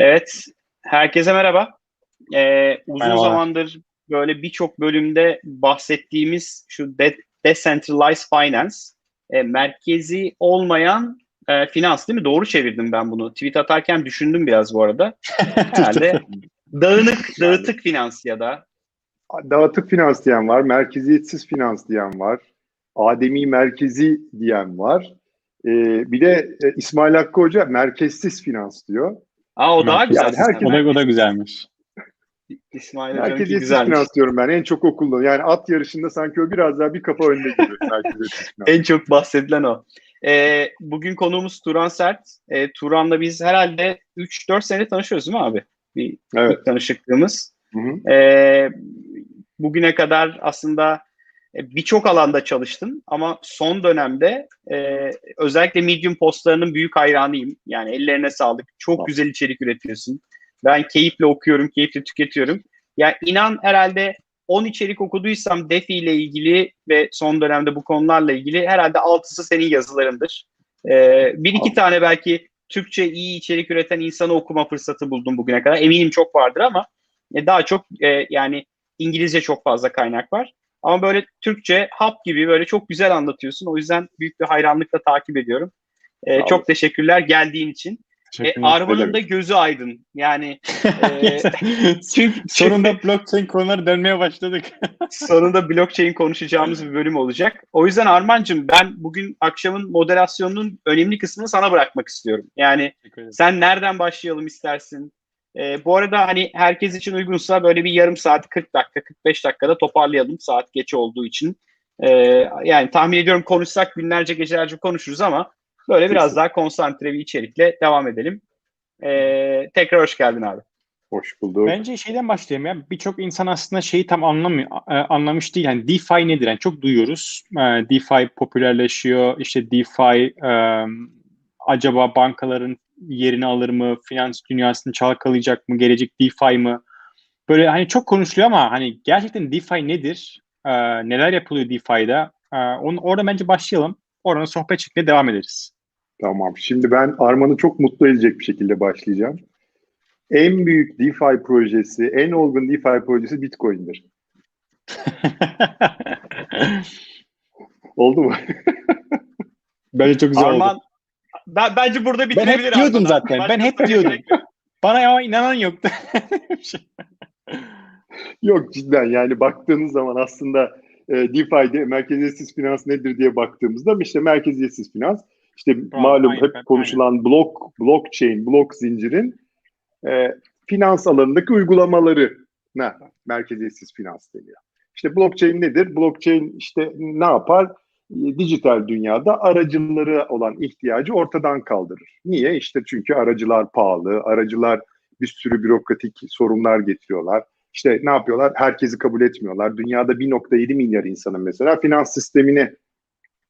Evet, herkese merhaba. Ee, uzun Merhaba. zamandır böyle birçok bölümde bahsettiğimiz şu de- decentralized finance, e, merkezi olmayan e, finans değil mi? Doğru çevirdim ben bunu. Tweet atarken düşündüm biraz bu arada. Herhalde dağınık, dağıtık finans ya da Dağıtık finans diyen var, merkeziyetsiz finans diyen var, ademi merkezi diyen var. Ee, bir de e, İsmail Hakkı Hoca merkezsiz finans diyor. Aa o daha güzel. Yani herkes- o, da, o da güzelmiş. İsmail Merkeziyetsiz güzelmiş. finans diyorum ben. En çok okulda. Yani at yarışında sanki o biraz daha bir kafa önde finans. En çok bahsedilen o. Ee, bugün konuğumuz Turan Sert. Ee, Turan'la biz herhalde 3-4 sene tanışıyoruz değil mi abi? Bir Evet. tanışıklığımız. Hı hı. Ee, bugüne kadar aslında e, birçok alanda çalıştın ama son dönemde e, özellikle Medium postlarının büyük hayranıyım. Yani ellerine sağlık. Çok Tamam. güzel içerik üretiyorsun. Ben keyifle okuyorum, keyifle tüketiyorum. Ya inan herhalde 10 içerik okuduysam DeFi ile ilgili ve son dönemde bu konularla ilgili herhalde altısı senin yazılarındır. Ee, bir iki tane belki Türkçe iyi içerik üreten insanı okuma fırsatı buldum bugüne kadar. Eminim çok vardır ama e, daha çok e, yani İngilizce çok fazla kaynak var. Ama böyle Türkçe hap gibi böyle çok güzel anlatıyorsun. O yüzden büyük bir hayranlıkla takip ediyorum. E, çok teşekkürler geldiğin için. E, ederim. Arman'ın da gözü aydın. Yani e, çünkü, Sonunda blockchain konuları dönmeye başladık. sonunda blockchain konuşacağımız bir bölüm olacak. O yüzden Arman'cığım ben bugün akşamın moderasyonunun önemli kısmını sana bırakmak istiyorum. Yani sen nereden başlayalım istersin? Ee, bu arada hani herkes için uygunsa böyle bir yarım saat, 40 dakika, 45 dakikada toparlayalım saat geç olduğu için. Ee, yani tahmin ediyorum konuşsak günlerce gecelerce konuşuruz ama böyle biraz daha konsantre bir içerikle devam edelim. Ee, tekrar hoş geldin abi. Hoş bulduk. Bence şeyden başlayayım ya. Birçok insan aslında şeyi tam anlamıyor, e, anlamış değil. Yani DeFi nedir? Yani çok duyuyoruz. E, DeFi popülerleşiyor. İşte DeFi e, acaba bankaların yerini alır mı? Finans dünyasını çalkalayacak mı? Gelecek DeFi mi? Böyle hani çok konuşuluyor ama hani gerçekten DeFi nedir? E, neler yapılıyor DeFi'de? E, onu, orada bence başlayalım. Oradan sohbet şeklinde devam ederiz. Tamam. Şimdi ben Arman'ı çok mutlu edecek bir şekilde başlayacağım. En büyük DeFi projesi, en olgun DeFi projesi Bitcoin'dir. Oldu mu? bence çok güzel oldu. Ben, bence burada Ben bitirebilir hep diyordum Arman. zaten. Başka Ben hep söyleyecek diyordum. Bana ya inanan yoktu. Yok cidden yani baktığınız zaman aslında e, DeFi'de merkeziyetsiz finans nedir diye baktığımızda işte merkeziyetsiz finans işte malum aynen, hep aynen. konuşulan blok blockchain, blok zincirin e, finans alanındaki uygulamalarına merkeziyetsiz finans deniyor. İşte blockchain nedir? Blockchain işte ne yapar? E, Dijital dünyada aracıları olan ihtiyacı ortadan kaldırır. Niye? İşte çünkü aracılar pahalı, aracılar bir sürü bürokratik sorunlar getiriyorlar. İşte ne yapıyorlar? Herkesi kabul etmiyorlar. Dünyada 1.7 milyar insanın mesela finans sistemine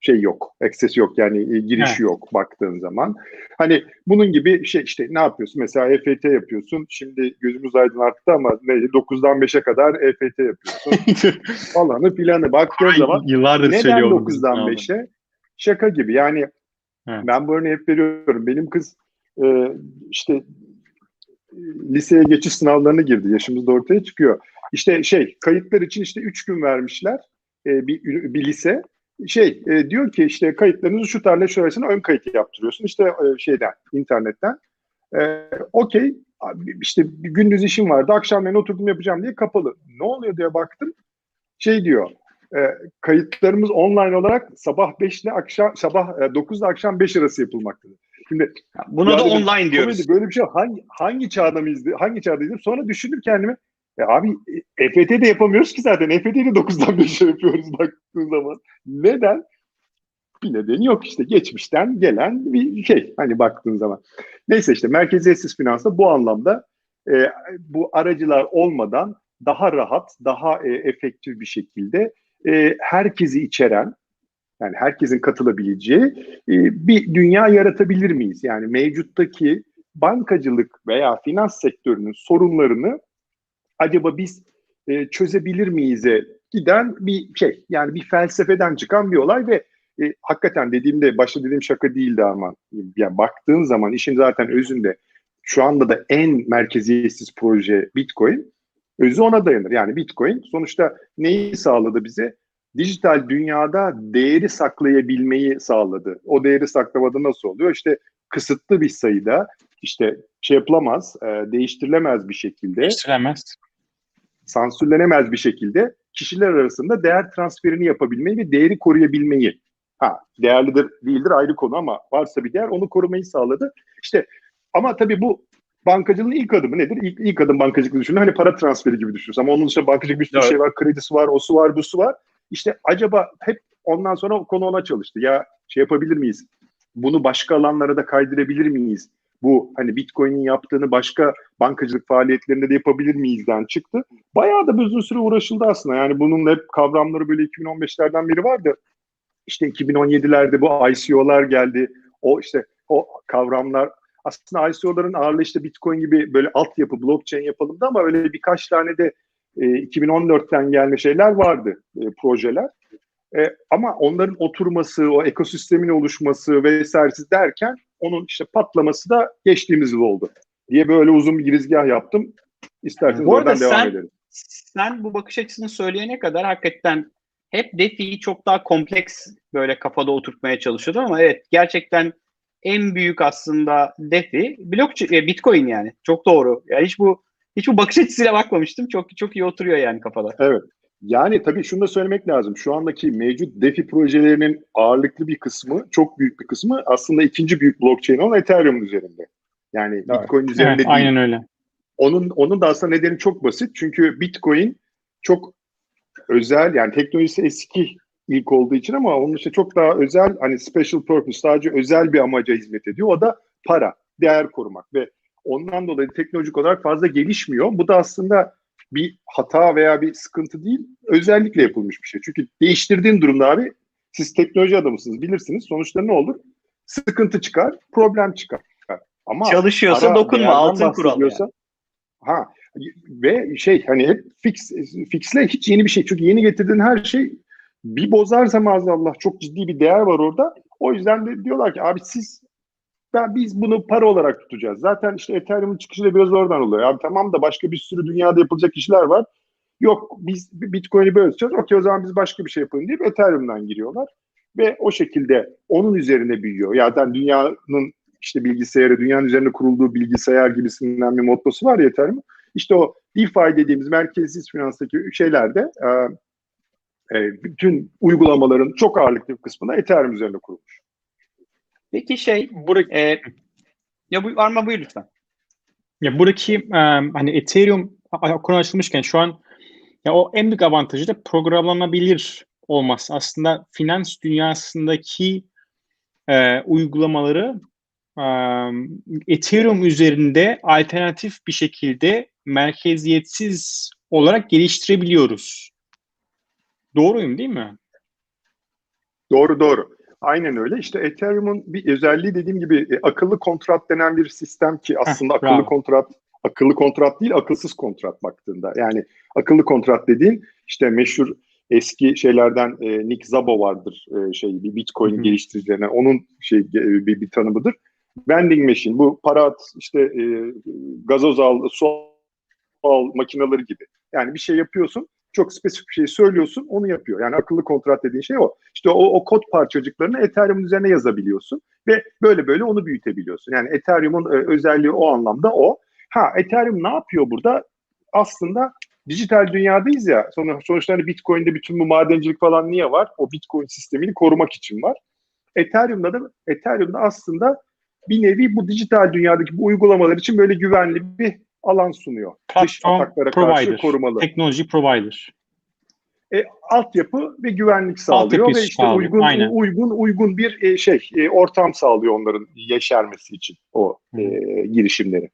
şey yok, access yok yani e, girişi Evet. yok baktığın zaman. Hani bunun gibi şey işte ne yapıyorsun? Mesela EFT yapıyorsun. Şimdi gözümüz aydın arttı ama ne, 9'dan 5'e kadar EFT yapıyorsun. Falanı filanı baktığın zaman Yıllardır neden söylüyorum. 9'dan 5'e? Şaka gibi yani Evet. ben bu örneği hep veriyorum. Benim kız e, işte e, liseye geçiş sınavlarına girdi. Yaşımız da ortaya çıkıyor. İşte şey kayıtlar için işte 3 gün vermişler e, bir, bir lise. Şey e, diyor ki işte kayıtlarınızı şu tarihle şurasına ön kayıt yaptırıyorsun. İşte e, şeyden internetten. E, Okey işte bir gündüz işim vardı. Akşamleyin oturdum yapacağım diye kapalı. Ne oluyor diye baktım. Şey diyor e, kayıtlarımız online olarak sabah 5 ile akşam sabah e, 9 ile akşam 5 arası yapılmaktadır. Şimdi Buna da online diyoruz. Böyle bir şey hangi hangi çağda mıyız? Hangi çağdayız? Sonra düşündüm kendime. E abi e, EFT de yapamıyoruz ki zaten. EFT'yi de 9'dan 5'e yapıyoruz baktığın zaman. Neden? Bir nedeni yok işte. Geçmişten gelen bir şey hani baktığın zaman. Neyse işte merkeziyetsiz finansta bu anlamda e, bu aracılar olmadan daha rahat, daha e, efektif bir şekilde e, herkesi içeren yani herkesin katılabileceği e, bir dünya yaratabilir miyiz? Yani mevcuttaki bankacılık veya finans sektörünün sorunlarını acaba biz e, çözebilir miyiz'e giden bir şey. Yani bir felsefeden çıkan bir olay ve e, hakikaten dediğimde başta dediğim şaka değildi ama yani baktığın zaman işin zaten özünde şu anda da en merkeziyetsiz proje Bitcoin. Özü ona dayanır. Yani Bitcoin sonuçta neyi sağladı bize? Dijital dünyada değeri saklayabilmeyi sağladı. O değeri saklamada nasıl oluyor? İşte kısıtlı bir sayıda işte şey yapılamaz, e, değiştirilemez bir şekilde, Değiştiremez. Sansürlenemez bir şekilde kişiler arasında değer transferini yapabilmeyi ve değeri koruyabilmeyi. Ha, değerlidir değildir ayrı konu ama varsa bir değer onu korumayı sağladı. İşte ama tabii bu bankacılığın ilk adımı nedir? İlk, ilk adım bankacılık düşünün. Hani para transferi gibi düşünüyoruz. Ama onun dışında bankacılık bir sürü Evet. şey var. Kredisi var, osu var, busu var. İşte acaba hep ondan sonra o konu ona çalıştı. Ya şey yapabilir miyiz? Bunu başka alanlara da kaydırabilir miyiz? Bu hani Bitcoin'in yaptığını başka bankacılık faaliyetlerinde de yapabilir miyizden çıktı. Bayağı da bir uzun süre uğraşıldı aslında. Yani bunun hep kavramları böyle 2015'lerden beri vardı. İşte 2017'lerde bu ICO'lar geldi. O işte o kavramlar aslında ICO'ların ağırlığı işte Bitcoin gibi böyle altyapı, blockchain yapalımdı ama öyle birkaç tane de e, 2014'ten gelme şeyler vardı, e, projeler. E, ama onların oturması, o ekosistemin oluşması vesairesi derken onun işte patlaması da geçtiğimiz yıl oldu. Diye böyle uzun bir girizgah yaptım. İsterseniz Bu oradan devam sen- edelim. Sen bu bakış açısını söyleyene kadar hakikaten hep DeFi'yi çok daha kompleks böyle kafada oturtmaya çalışıyordum ama evet gerçekten en büyük aslında DeFi blockchain, e, Bitcoin yani. Çok doğru. Yani hiç bu hiç bu bakış açısıyla bakmamıştım. Çok çok iyi oturuyor yani kafada. Yani tabii şunu da söylemek lazım. Şu andaki mevcut DeFi projelerinin ağırlıklı bir kısmı, çok büyük bir kısmı aslında ikinci büyük blockchain olan Ethereum üzerinde. Yani Bitcoin üzerinde Evet, değil. aynen öyle. Onun onun da aslında nedeni çok basit. Çünkü Bitcoin çok özel yani teknolojisi eski ilk olduğu için ama onun işte çok daha özel hani special purpose sadece özel bir amaca hizmet ediyor. O da para, değer korumak ve ondan dolayı teknolojik olarak fazla gelişmiyor. Bu da aslında bir hata veya bir sıkıntı değil, özellikle yapılmış bir şey. Çünkü değiştirdiğin durumda abi siz teknoloji adamısınız bilirsiniz. Sonuçta ne olur? Sıkıntı çıkar, problem çıkar. Ama Çalışıyorsa para dokunma. Altın kuralı. Yani. Ha ve şey hani hep fix fixle hiç yeni bir şey. Çünkü yeni getirdiğin her şey bir bozarsa maazallah çok ciddi bir değer var orada. O yüzden de diyorlar ki abi siz ben biz bunu para olarak tutacağız. Zaten işte Ethereum'un çıkışı da biraz oradan oluyor. Abi tamam da başka bir sürü dünyada yapılacak işler var. Yok biz Bitcoin'i böyle tutacağız. Okey o zaman biz başka bir şey yapalım deyip Ethereum'dan giriyorlar. Ve o şekilde onun üzerine büyüyor. Zaten dünyanın işte bilgisayarı, dünyanın üzerine kurulduğu bilgisayar gibisinden bir mottosu var ya. İşte o DeFi dediğimiz merkezsiz finanstaki şeylerde e, e, bütün uygulamaların çok ağırlıklı bir kısmında Ethereum üzerine kurulmuş. Peki şey Buradaki, e, ya bu Arma buyur lütfen. ya buradaki e, hani Ethereum konu açılmışken şu an ya o en büyük avantajı da programlanabilir olması. Aslında finans dünyasındaki e, uygulamaları e, Ethereum üzerinde alternatif bir şekilde merkeziyetsiz olarak geliştirebiliyoruz. Doğruyum değil mi? Doğru doğru. Aynen öyle. İşte Ethereum'un bir özelliği dediğim gibi e, akıllı kontrat denen bir sistem ki aslında akıllı bravo. kontrat akıllı kontrat değil akılsız kontrat baktığında. Yani akıllı kontrat dediğin işte meşhur eski şeylerden e, Nick Szabo vardır e, şey bir Bitcoin Hı geliştiricilerine onun şey e, bir, bir tanımıdır. Vending machine bu para at işte e, gazoz al su al makineleri gibi. Yani bir şey yapıyorsun çok spesifik bir şey söylüyorsun onu yapıyor. Yani akıllı kontrat dediğin şey o. İşte o, o kod parçacıklarını Ethereum üzerine yazabiliyorsun ve böyle böyle onu büyütebiliyorsun. Yani Ethereum'un e, özelliği o anlamda o. Ha Ethereum ne yapıyor burada? Aslında dijital dünyadayız ya. Sonra, sonuçta hani Bitcoin'de bütün bu madencilik falan niye var? O Bitcoin sistemini korumak için var. Ethereum'da da Ethereum'da aslında bir nevi bu dijital dünyadaki bu uygulamalar için böyle güvenli bir alan sunuyor. Dış Platform ataklara karşı provider, korumalı teknoloji provider. e, altyapı ve güvenlik sağlıyor Altyapıyı ve işte sağlıyor, uygun aynen. uygun uygun bir e, şey e, ortam sağlıyor onların yeşermesi için o e, girişimleri.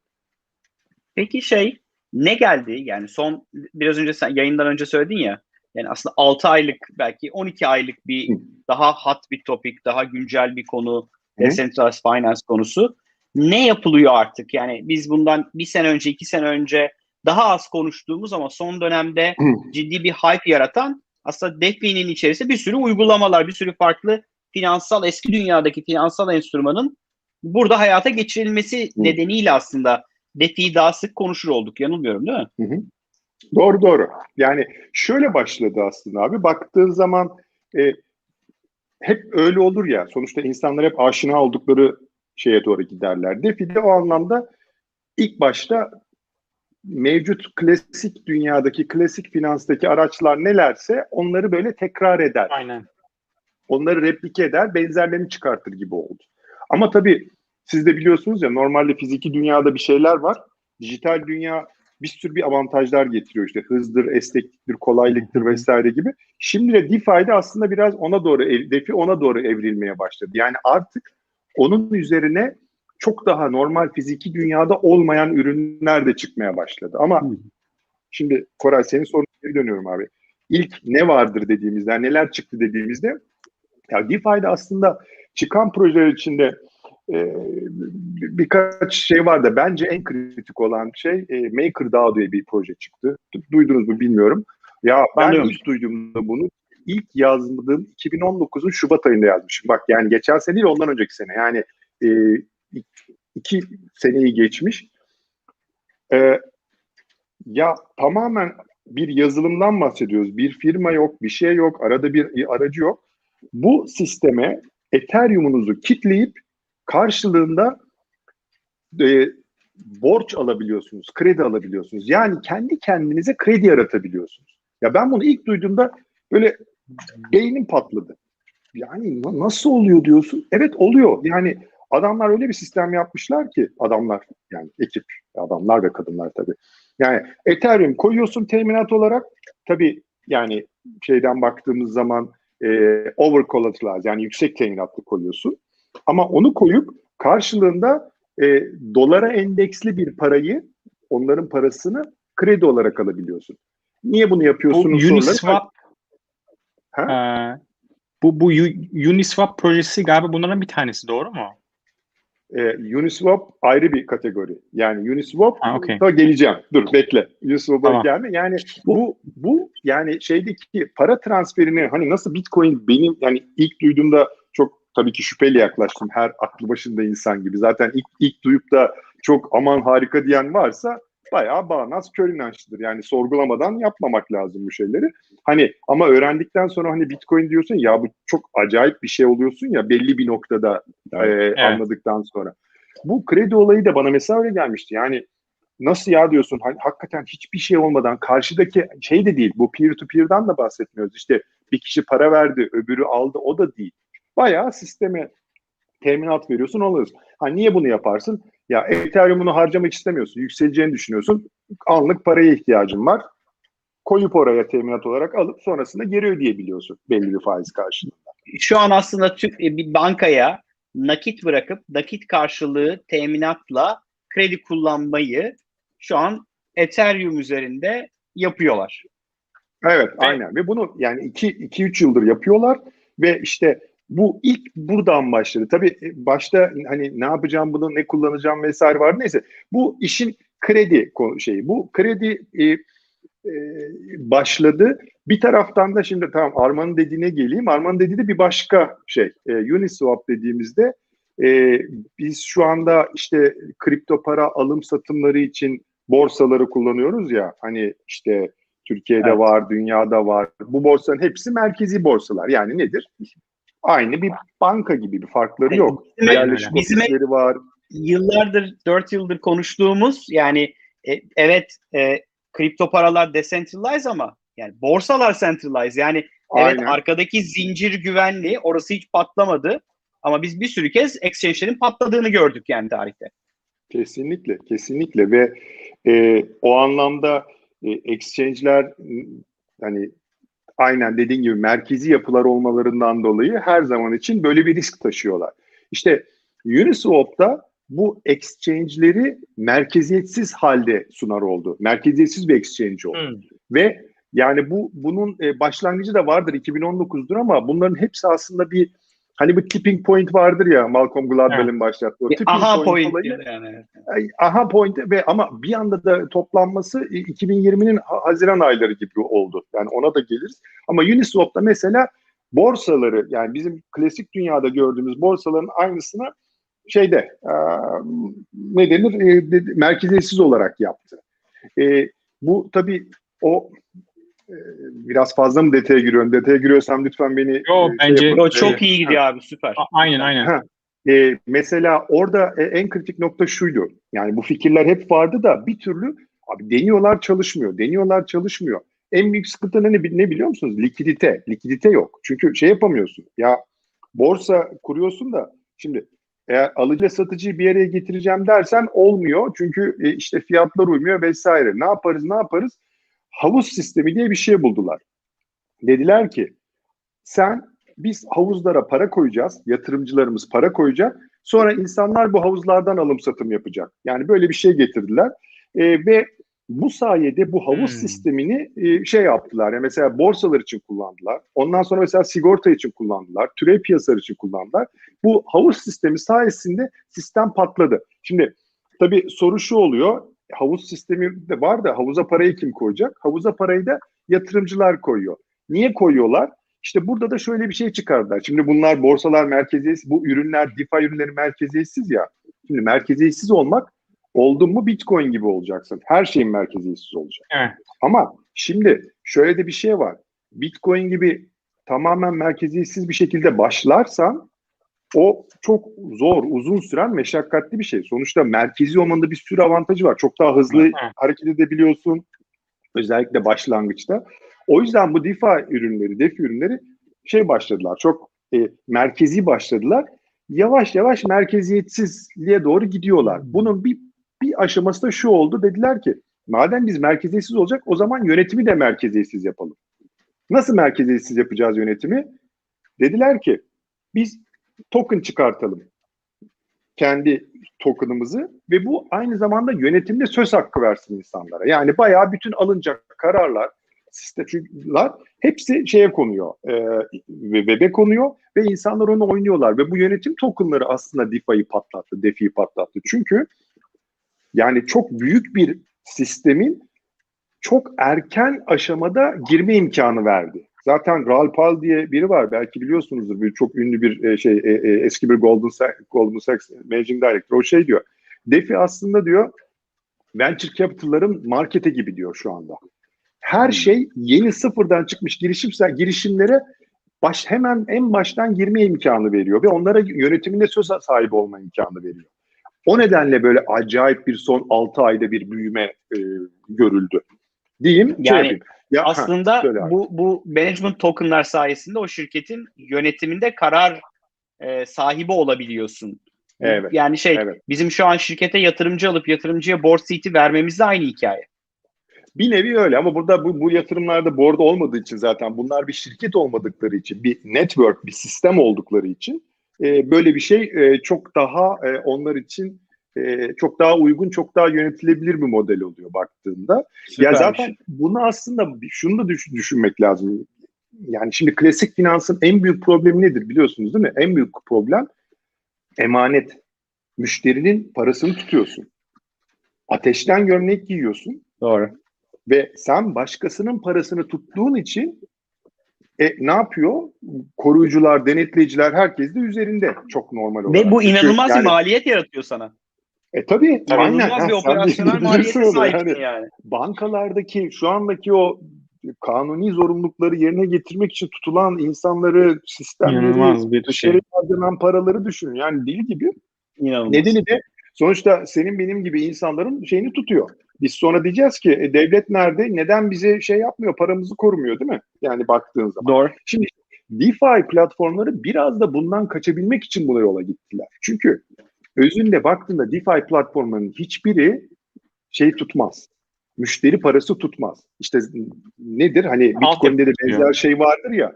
Peki şey ne geldi? Yani son biraz önce sen yayından önce söyledin ya. Yani aslında 6 aylık belki 12 aylık bir Hı. daha hot bir topik, daha güncel bir konu, Hı. decentralized finance konusu. Ne yapılıyor artık? Yani biz bundan bir sene önce, iki sene önce daha az konuştuğumuz ama son dönemde Hı. ciddi bir hype yaratan aslında DeFi'nin içerisinde bir sürü uygulamalar, bir sürü farklı finansal, eski dünyadaki finansal enstrümanın burada hayata geçirilmesi Hı. nedeniyle aslında DeFi'yi daha sık konuşur olduk. Yanılmıyorum değil mi? Hı hı. Doğru doğru. Yani şöyle başladı aslında abi. Baktığın zaman e, hep öyle olur ya. Sonuçta insanlar hep aşina oldukları şeye doğru giderler. DeFi de o anlamda ilk başta mevcut klasik dünyadaki, klasik finanstaki araçlar nelerse onları böyle tekrar eder. Aynen. Onları replike eder, benzerlerini çıkartır gibi oldu. Ama tabii siz de biliyorsunuz ya normalde fiziki dünyada bir şeyler var. Dijital dünya bir sürü bir avantajlar getiriyor işte hızdır, esnekliktir, kolaylıktır vesaire gibi. Şimdi de DeFi'de aslında biraz ona doğru, DeFi ona doğru evrilmeye başladı. Yani artık onun üzerine çok daha normal fiziki dünyada olmayan ürünler de çıkmaya başladı. Ama Hı. şimdi Koray senin soruna geri dönüyorum abi. İlk ne vardır dediğimizde, yani neler çıktı dediğimizde ya DeFi'de aslında çıkan projeler içinde e, bir- birkaç şey var da bence en kritik olan şey e, MakerDAO diye bir proje çıktı. Du- Duydunuz mu bilmiyorum. Ya ben Anlıyorum. ilk duyduğumda bunu ilk yazdığım 2019'un Şubat ayında yazmışım. Bak yani geçen sene değil ondan önceki sene. Yani e, iki seneyi geçmiş. E, ya tamamen bir yazılımdan bahsediyoruz. Bir firma yok, bir şey yok, arada bir aracı yok. Bu sisteme Ethereum'unuzu kitleyip karşılığında e, borç alabiliyorsunuz, kredi alabiliyorsunuz. Yani kendi kendinize kredi yaratabiliyorsunuz. Ya ben bunu ilk duyduğumda böyle beynim patladı. Yani na- nasıl oluyor diyorsun? Evet oluyor. Yani adamlar öyle bir sistem yapmışlar ki adamlar yani ekip adamlar ve kadınlar tabii. Yani Ethereum koyuyorsun teminat olarak tabii yani şeyden baktığımız zaman e, over collateralized yani yüksek teminatlı koyuyorsun. Ama onu koyup karşılığında e, dolara endeksli bir parayı onların parasını kredi olarak alabiliyorsun. Niye bunu Bu yapıyorsunuz? soruları- Uniswap Ha? eee, bu bu Uniswap projesi galiba bunların bir tanesi doğru mu? E, Uniswap ayrı bir kategori. Yani Uniswap Ha, okey. da geleceğim. Dur bekle. Uniswap'a Tamam. gelme. Yani bu bu yani şeydeki para transferini hani nasıl Bitcoin benim yani ilk duyduğumda çok tabii ki şüpheli yaklaştım. Her aklı başında insan gibi. Zaten ilk ilk duyup da çok aman harika diyen varsa bayağı bağnaz kör inançlıdır. Yani sorgulamadan yapmamak lazım bu şeyleri. Hani ama öğrendikten sonra hani Bitcoin diyorsun ya bu çok acayip bir şey oluyorsun ya belli bir noktada e, anladıktan sonra. Bu kredi olayı da bana mesela öyle gelmişti. Yani nasıl ya diyorsun hani hakikaten hiçbir şey olmadan karşıdaki şey de değil bu peer to peer'dan da bahsetmiyoruz. İşte bir kişi para verdi öbürü aldı o da değil. Bayağı sisteme teminat veriyorsun alıyorsun. Ha niye bunu yaparsın? Ya Ethereum'unu harcamak istemiyorsun. Yükseleceğini düşünüyorsun. Anlık paraya ihtiyacın var. Koyup oraya teminat olarak alıp sonrasında geri ödeyebiliyorsun belli bir faiz karşılığında. Şu an aslında Türk e, bir bankaya nakit bırakıp nakit karşılığı teminatla kredi kullanmayı şu an Ethereum üzerinde yapıyorlar. Evet aynen ve bunu yani 2-3 yıldır yapıyorlar ve işte bu ilk buradan başladı. Tabii e, başta hani ne yapacağım bunu ne kullanacağım vesaire var neyse bu işin kredi şeyi bu kredi e, e, başladı. Bir taraftan da şimdi tamam Arman'ın dediğine geleyim. Arman'ın dediği de bir başka şey. E, Uniswap dediğimizde e, biz şu anda işte kripto para alım satımları için borsaları kullanıyoruz ya hani işte Türkiye'de Evet. var, dünyada var. Bu borsaların hepsi merkezi borsalar. Yani nedir? Aynı bir banka gibi bir farkları yok. Bizim- Yerleşik bizim- var. Yıllardır, 4 yıldır konuştuğumuz yani e, evet e, kripto paralar decentralized ama yani borsalar centralized. Yani evet Aynen. arkadaki zincir güvenli orası hiç patlamadı. Ama biz bir sürü kez exchange'lerin patladığını gördük yani tarihte. Kesinlikle, kesinlikle ve e, o anlamda e, exchange'ler hani aynen dediğin gibi merkezi yapılar olmalarından dolayı her zaman için böyle bir risk taşıyorlar. İşte Uniswap'ta bu exchange'leri merkeziyetsiz halde sunar oldu. Merkeziyetsiz bir exchange oldu. Hmm. Ve yani bu bunun e, başlangıcı da vardır 2019'dur ama bunların hepsi aslında bir hani bir tipping point vardır ya Malcolm Gladwell'in başlattığı. O Bir tipping aha point point olayı- yani. Aha point ve ama bir anda da toplanması e, 2020'nin Ha- Haziran ayları gibi oldu. Yani ona da geliriz. Ama Uniswap'ta mesela borsaları yani bizim klasik dünyada gördüğümüz borsaların aynısını şeyde e, ne denir e, merkeziyetsiz olarak yaptı. E, bu tabii o e, biraz fazla mı detaya giriyorum? Detaya giriyorsam lütfen beni Yo, e, bence- yapın. Yo, çok iyi gidiyor abi süper. A- Aynen aynen. Ha. E, mesela orada e, en kritik nokta şuydu. Yani bu fikirler hep vardı da bir türlü abi deniyorlar çalışmıyor. Deniyorlar çalışmıyor. En büyük sıkıntı ne, ne biliyor musunuz? Likidite. Likidite yok. Çünkü şey yapamıyorsun. Ya borsa kuruyorsun da şimdi eğer alıcı satıcıyı bir araya getireceğim dersen olmuyor. Çünkü e, işte fiyatlar uymuyor vesaire. Ne yaparız ne yaparız? Havuz sistemi diye bir şey buldular. Dediler ki sen biz havuzlara para koyacağız. Yatırımcılarımız para koyacak. Sonra insanlar bu havuzlardan alım satım yapacak. Yani böyle bir şey getirdiler. E, ve bu sayede bu havuz Hmm. sistemini e, şey yaptılar. Yani mesela borsalar için kullandılar. Ondan sonra mesela sigorta için kullandılar. Türev piyasaları için kullandılar. Bu havuz sistemi sayesinde sistem patladı. Şimdi tabii soru şu oluyor. Havuz sistemi de var da havuza parayı kim koyacak? Havuza parayı da yatırımcılar koyuyor. Niye koyuyorlar? İşte burada da şöyle bir şey çıkardılar. Şimdi bunlar borsalar merkeziyetsiz, bu ürünler, DeFi ürünleri merkeziyetsiz ya. Şimdi merkeziyetsiz olmak oldun mu Bitcoin gibi olacaksın. Her şeyin merkeziyetsiz olacak. Evet. Ama şimdi şöyle de bir şey var. Bitcoin gibi tamamen merkeziyetsiz bir şekilde başlarsan o çok zor, uzun süren, meşakkatli bir şey. Sonuçta merkezi olmanın da bir sürü avantajı var. Çok daha hızlı hareket edebiliyorsun. Özellikle başlangıçta. O yüzden bu DeFi ürünleri, DeFi ürünleri şey başladılar. Çok e, merkezi başladılar. Yavaş yavaş merkeziyetsizliğe doğru gidiyorlar. Bunun bir bir aşaması da şu oldu. Dediler ki madem biz merkeziyetsiz olacak o zaman yönetimi de merkeziyetsiz yapalım. Nasıl merkeziyetsiz yapacağız yönetimi? Dediler ki biz token çıkartalım. Kendi token'ımızı ve bu aynı zamanda yönetimde söz hakkı versin insanlara. Yani bayağı bütün alınacak kararlar, sistemler hepsi şeye konuyor, e, web'e konuyor ve insanlar onu oynuyorlar ve bu yönetim tokenları aslında DeFi'yi patlattı, DeFi'yi patlattı. Çünkü yani çok büyük bir sistemin çok erken aşamada girme imkanı verdi. Zaten Raul Pal diye biri var belki biliyorsunuzdur. Bir çok ünlü bir e, şey e, e, eski bir Goldman Sachs, Goldman Sachs Managing Director. O şey diyor. DeFi aslında diyor venture capital'ların markete gibi diyor şu anda. Her şey yeni sıfırdan çıkmış girişimse girişimlere baş hemen en baştan girme imkanı veriyor ve onlara yönetiminde söz sahibi olma imkanı veriyor. O nedenle böyle acayip bir son 6 ayda bir büyüme e, görüldü. Diyeyim. şey Yani yapayım. Ya, ha, Aslında abi. bu bu management tokenlar sayesinde o şirketin yönetiminde karar e, sahibi olabiliyorsun. Evet, Yani şey evet. bizim şu an şirkete yatırımcı alıp yatırımcıya board seat'i vermemizle aynı hikaye. Bir nevi öyle ama burada bu, bu yatırımlarda board olmadığı için zaten bunlar bir şirket olmadıkları için bir network, bir sistem oldukları için e, böyle bir şey e, çok daha e, onlar için e, çok daha uygun, çok daha yönetilebilir bir model oluyor baktığında. Ya Süpermiş. zaten bunu aslında şunu da düş- düşünmek lazım. Yani şimdi klasik finansın en büyük problemi nedir biliyorsunuz değil mi? En büyük problem emanet. Müşterinin parasını tutuyorsun. Ateşten gömlek giyiyorsun Doğru. ve sen başkasının parasını tuttuğun için e, ne yapıyor? Koruyucular, denetleyiciler herkes de üzerinde çok normal olarak. Ve bu Çünkü inanılmaz yani- bir maliyet yaratıyor sana. E tabii. aynen. İnanılmaz Ha, bir operasyonel maliyete sahipsin Yani yani. bankalardaki şu andaki o kanuni zorunlulukları yerine getirmek için tutulan insanları, sistemleri, bir şey. dışarı harcanan paraları düşünün. Yani deli gibi. İnanılmaz. Nedeni de sonuçta senin benim gibi insanların şeyini tutuyor. Biz sonra diyeceğiz ki e, devlet nerede? Neden bize şey yapmıyor? Paramızı korumuyor değil mi? Yani baktığın zaman. Doğru. Şimdi DeFi platformları biraz da bundan kaçabilmek için buna yola gittiler. Çünkü özünde baktığında DeFi platformlarının hiçbiri şey tutmaz. Müşteri parası tutmaz. İşte nedir? Hani Bitcoin'de de benzer şey vardır ya.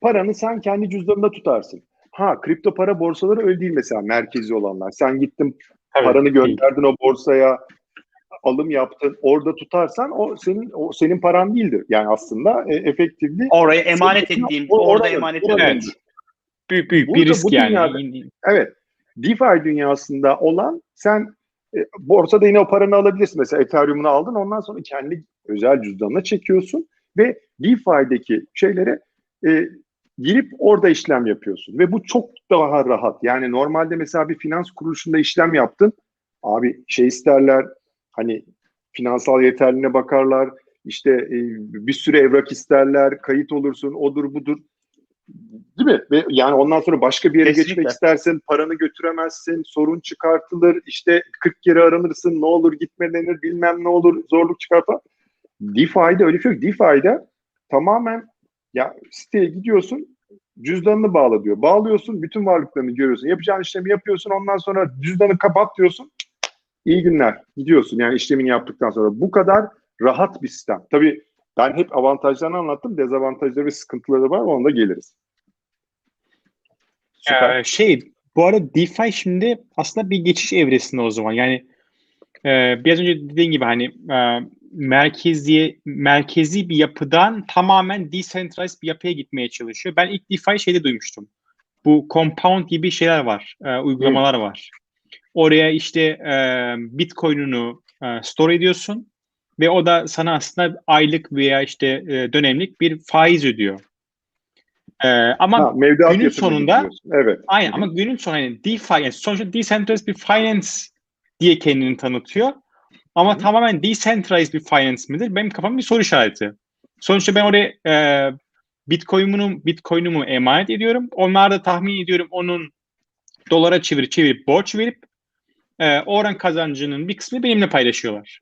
Paranı sen kendi cüzdanında tutarsın. Ha kripto para borsaları öyle değil mesela merkezi olanlar. Sen gittin Tabii. paranı gönderdin o borsaya alım yaptın orada tutarsan o senin o senin paran değildir. Yani aslında e, efektifli Oraya emanet ettiğim, orada oranın- emanet ediyorum. Evet. Büyük büyük Burada bir risk bu yani. dünyada- Evet. DeFi dünyasında olan sen e, borsada yine o paranı alabilirsin. Mesela Ethereum'unu aldın ondan sonra kendi özel cüzdanına çekiyorsun ve DeFi'deki şeylere e, girip orada işlem yapıyorsun ve bu çok daha rahat. Yani normalde mesela bir finans kuruluşunda işlem yaptın. Abi şey isterler hani finansal yeterliğine bakarlar. işte e, bir sürü evrak isterler. Kayıt olursun odur budur. Değil mi? Ve yani ondan sonra başka bir yere Kesinlikle. geçmek istersen paranı götüremezsin. Sorun çıkartılır. işte 40 kere aranırsın. Ne olur gitme denir. Bilmem ne olur. Zorluk çıkartma. DeFi'de öyle bir şey yok. DeFi'de tamamen ya siteye gidiyorsun cüzdanını bağla diyor. Bağlıyorsun bütün varlıklarını görüyorsun. Yapacağın işlemi yapıyorsun ondan sonra cüzdanı kapat diyorsun. İyi günler. Gidiyorsun yani işlemini yaptıktan sonra. Bu kadar rahat bir sistem. Tabii ben hep avantajlarını anlattım. Dezavantajları ve sıkıntıları var. Ona da geliriz. Süper. Ee, şey bu arada DeFi şimdi aslında bir geçiş evresinde o zaman. Yani e, biraz önce dediğin gibi hani e, merkezi merkezi bir yapıdan tamamen decentralized bir yapıya gitmeye çalışıyor. Ben ilk DeFi şeyde duymuştum. Bu compound gibi şeyler var, e, uygulamalar var. Oraya işte e, Bitcoin'unu e, store ediyorsun ve o da sana aslında aylık veya işte e, dönemlik bir faiz ödüyor. E, ama Ha, günün sonunda-. Evet. Aynen ama günün sonu yani DeFi yani sonuçta decentralized bir finance diye kendini tanıtıyor. Ama Hı. tamamen decentralized bir finance midir? Benim kafam bir soru işareti. Sonuçta ben oraya e, Bitcoin'umu Bitcoin'umu emanet ediyorum. Onlar da tahmin ediyorum onun dolara çevirip çevirip borç verip e, oran kazancının bir kısmını benimle paylaşıyorlar.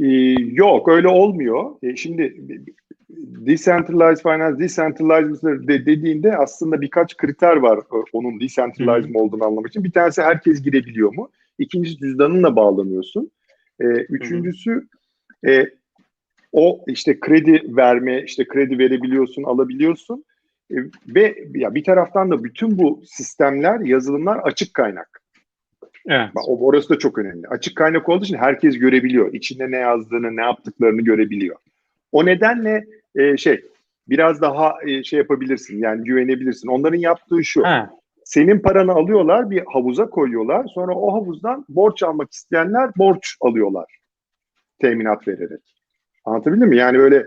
Ee, yok öyle olmuyor. Ee, şimdi decentralized finance, decentralized de dediğinde aslında birkaç kriter var e, onun decentralized mi olduğunu anlamak için. Bir tanesi herkes girebiliyor mu? İkincisi cüzdanınla bağlanıyorsun. Ee, üçüncüsü e, o işte kredi verme, işte kredi verebiliyorsun, alabiliyorsun. E, ve ya bir taraftan da bütün bu sistemler, yazılımlar açık kaynak. Evet. Bak, o- Orası da çok önemli. Açık kaynak olduğu için herkes görebiliyor. İçinde ne yazdığını, ne yaptıklarını görebiliyor. O nedenle e, şey biraz daha e, şey yapabilirsin yani güvenebilirsin. Onların yaptığı şu. Ha, Senin paranı alıyorlar bir havuza koyuyorlar. Sonra o havuzdan borç almak isteyenler borç alıyorlar. Teminat vererek. Anlatabildim mi? Yani böyle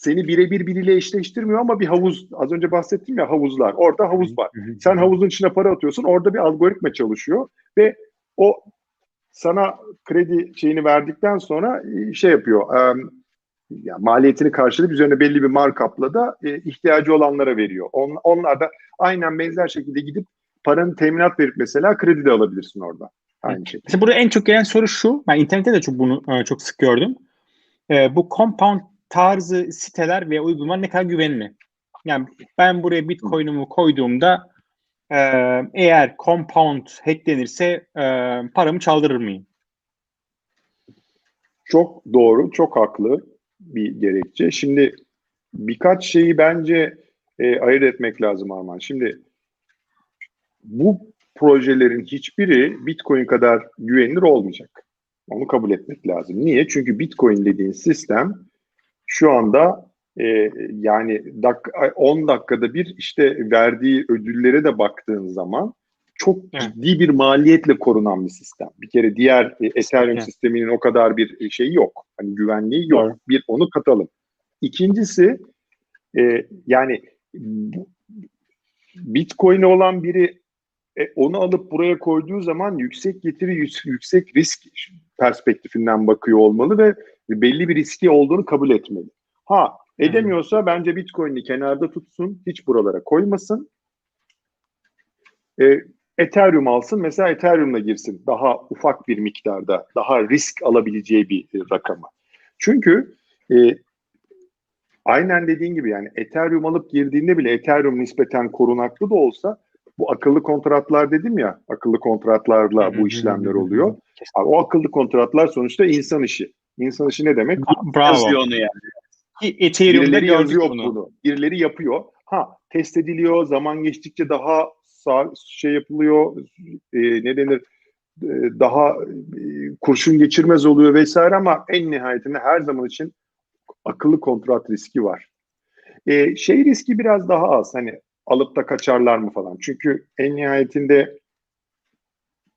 seni birebir biriyle eşleştirmiyor ama bir havuz az önce bahsettim ya havuzlar. Orada havuz var. Sen havuzun içine para atıyorsun. Orada bir algoritma çalışıyor ve o sana kredi şeyini verdikten sonra e, şey yapıyor. e, ya maliyetini karşılayıp üzerine belli bir markupla da e, ihtiyacı olanlara veriyor. On, onlar da aynen benzer şekilde gidip paranın teminat verip mesela kredi de alabilirsin orada. Aynı şekilde. Mesela burada en çok gelen soru şu. Ben internette de çok bunu e, çok sık gördüm. E, bu compound tarzı siteler ve uygulamalar ne kadar güvenli? Yani ben buraya Bitcoin'umu koyduğumda e, eğer compound hacklenirse e, paramı çaldırır mıyım? Çok doğru, çok haklı bir gerekçe. Şimdi birkaç şeyi bence e, ayırt etmek lazım Arman. Şimdi bu projelerin hiçbiri Bitcoin kadar güvenilir olmayacak. Onu kabul etmek lazım. Niye? Çünkü Bitcoin dediğin sistem şu anda e, yani dak 10 dakikada bir işte verdiği ödüllere de baktığın zaman çok Evet. ciddi bir maliyetle korunan bir sistem. Bir kere diğer e, Ethereum Evet. sisteminin o kadar bir şeyi yok. Hani güvenliği yok. Doğru. Bir onu katalım. İkincisi e, yani Bitcoin'e olan biri e, onu alıp buraya koyduğu zaman yüksek getiri, yük- yüksek risk perspektifinden bakıyor olmalı ve belli bir riski olduğunu kabul etmeli. Ha edemiyorsa bence Bitcoin'i kenarda tutsun, hiç buralara koymasın. E, Ethereum alsın, mesela Ethereum'la girsin. Daha ufak bir miktarda, daha risk alabileceği bir e, rakamı. Çünkü e, aynen dediğin gibi yani Ethereum alıp girdiğinde bile Ethereum nispeten korunaklı da olsa bu akıllı kontratlar dedim ya, akıllı kontratlarla bu işlemler oluyor. Abi, o akıllı kontratlar sonuçta insan işi. İnsan işi ne demek? Bravo. Yazıyor onu yani. Ethereum'da Birileri yazıyor bunu. bunu. Birileri yapıyor. Ha test ediliyor. Zaman geçtikçe daha sağ, şey yapılıyor. e, ne denir? E, daha e, kurşun geçirmez oluyor vesaire ama en nihayetinde her zaman için akıllı kontrat riski var. E, şey riski biraz daha az. Hani alıp da kaçarlar mı falan. Çünkü en nihayetinde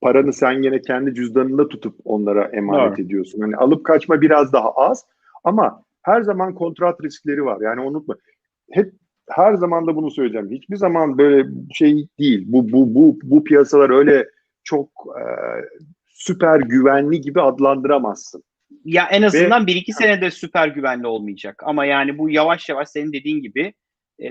paranı sen yine kendi cüzdanında tutup onlara emanet Doğru. ediyorsun. Hani alıp kaçma biraz daha az ama her zaman kontrat riskleri var. Yani unutma. Hep her zaman da bunu söyleyeceğim. Hiçbir zaman böyle şey değil. Bu bu bu bu piyasalar öyle çok e, süper güvenli gibi adlandıramazsın. Ya en azından bir iki senede süper güvenli olmayacak. Ama yani bu yavaş yavaş senin dediğin gibi e,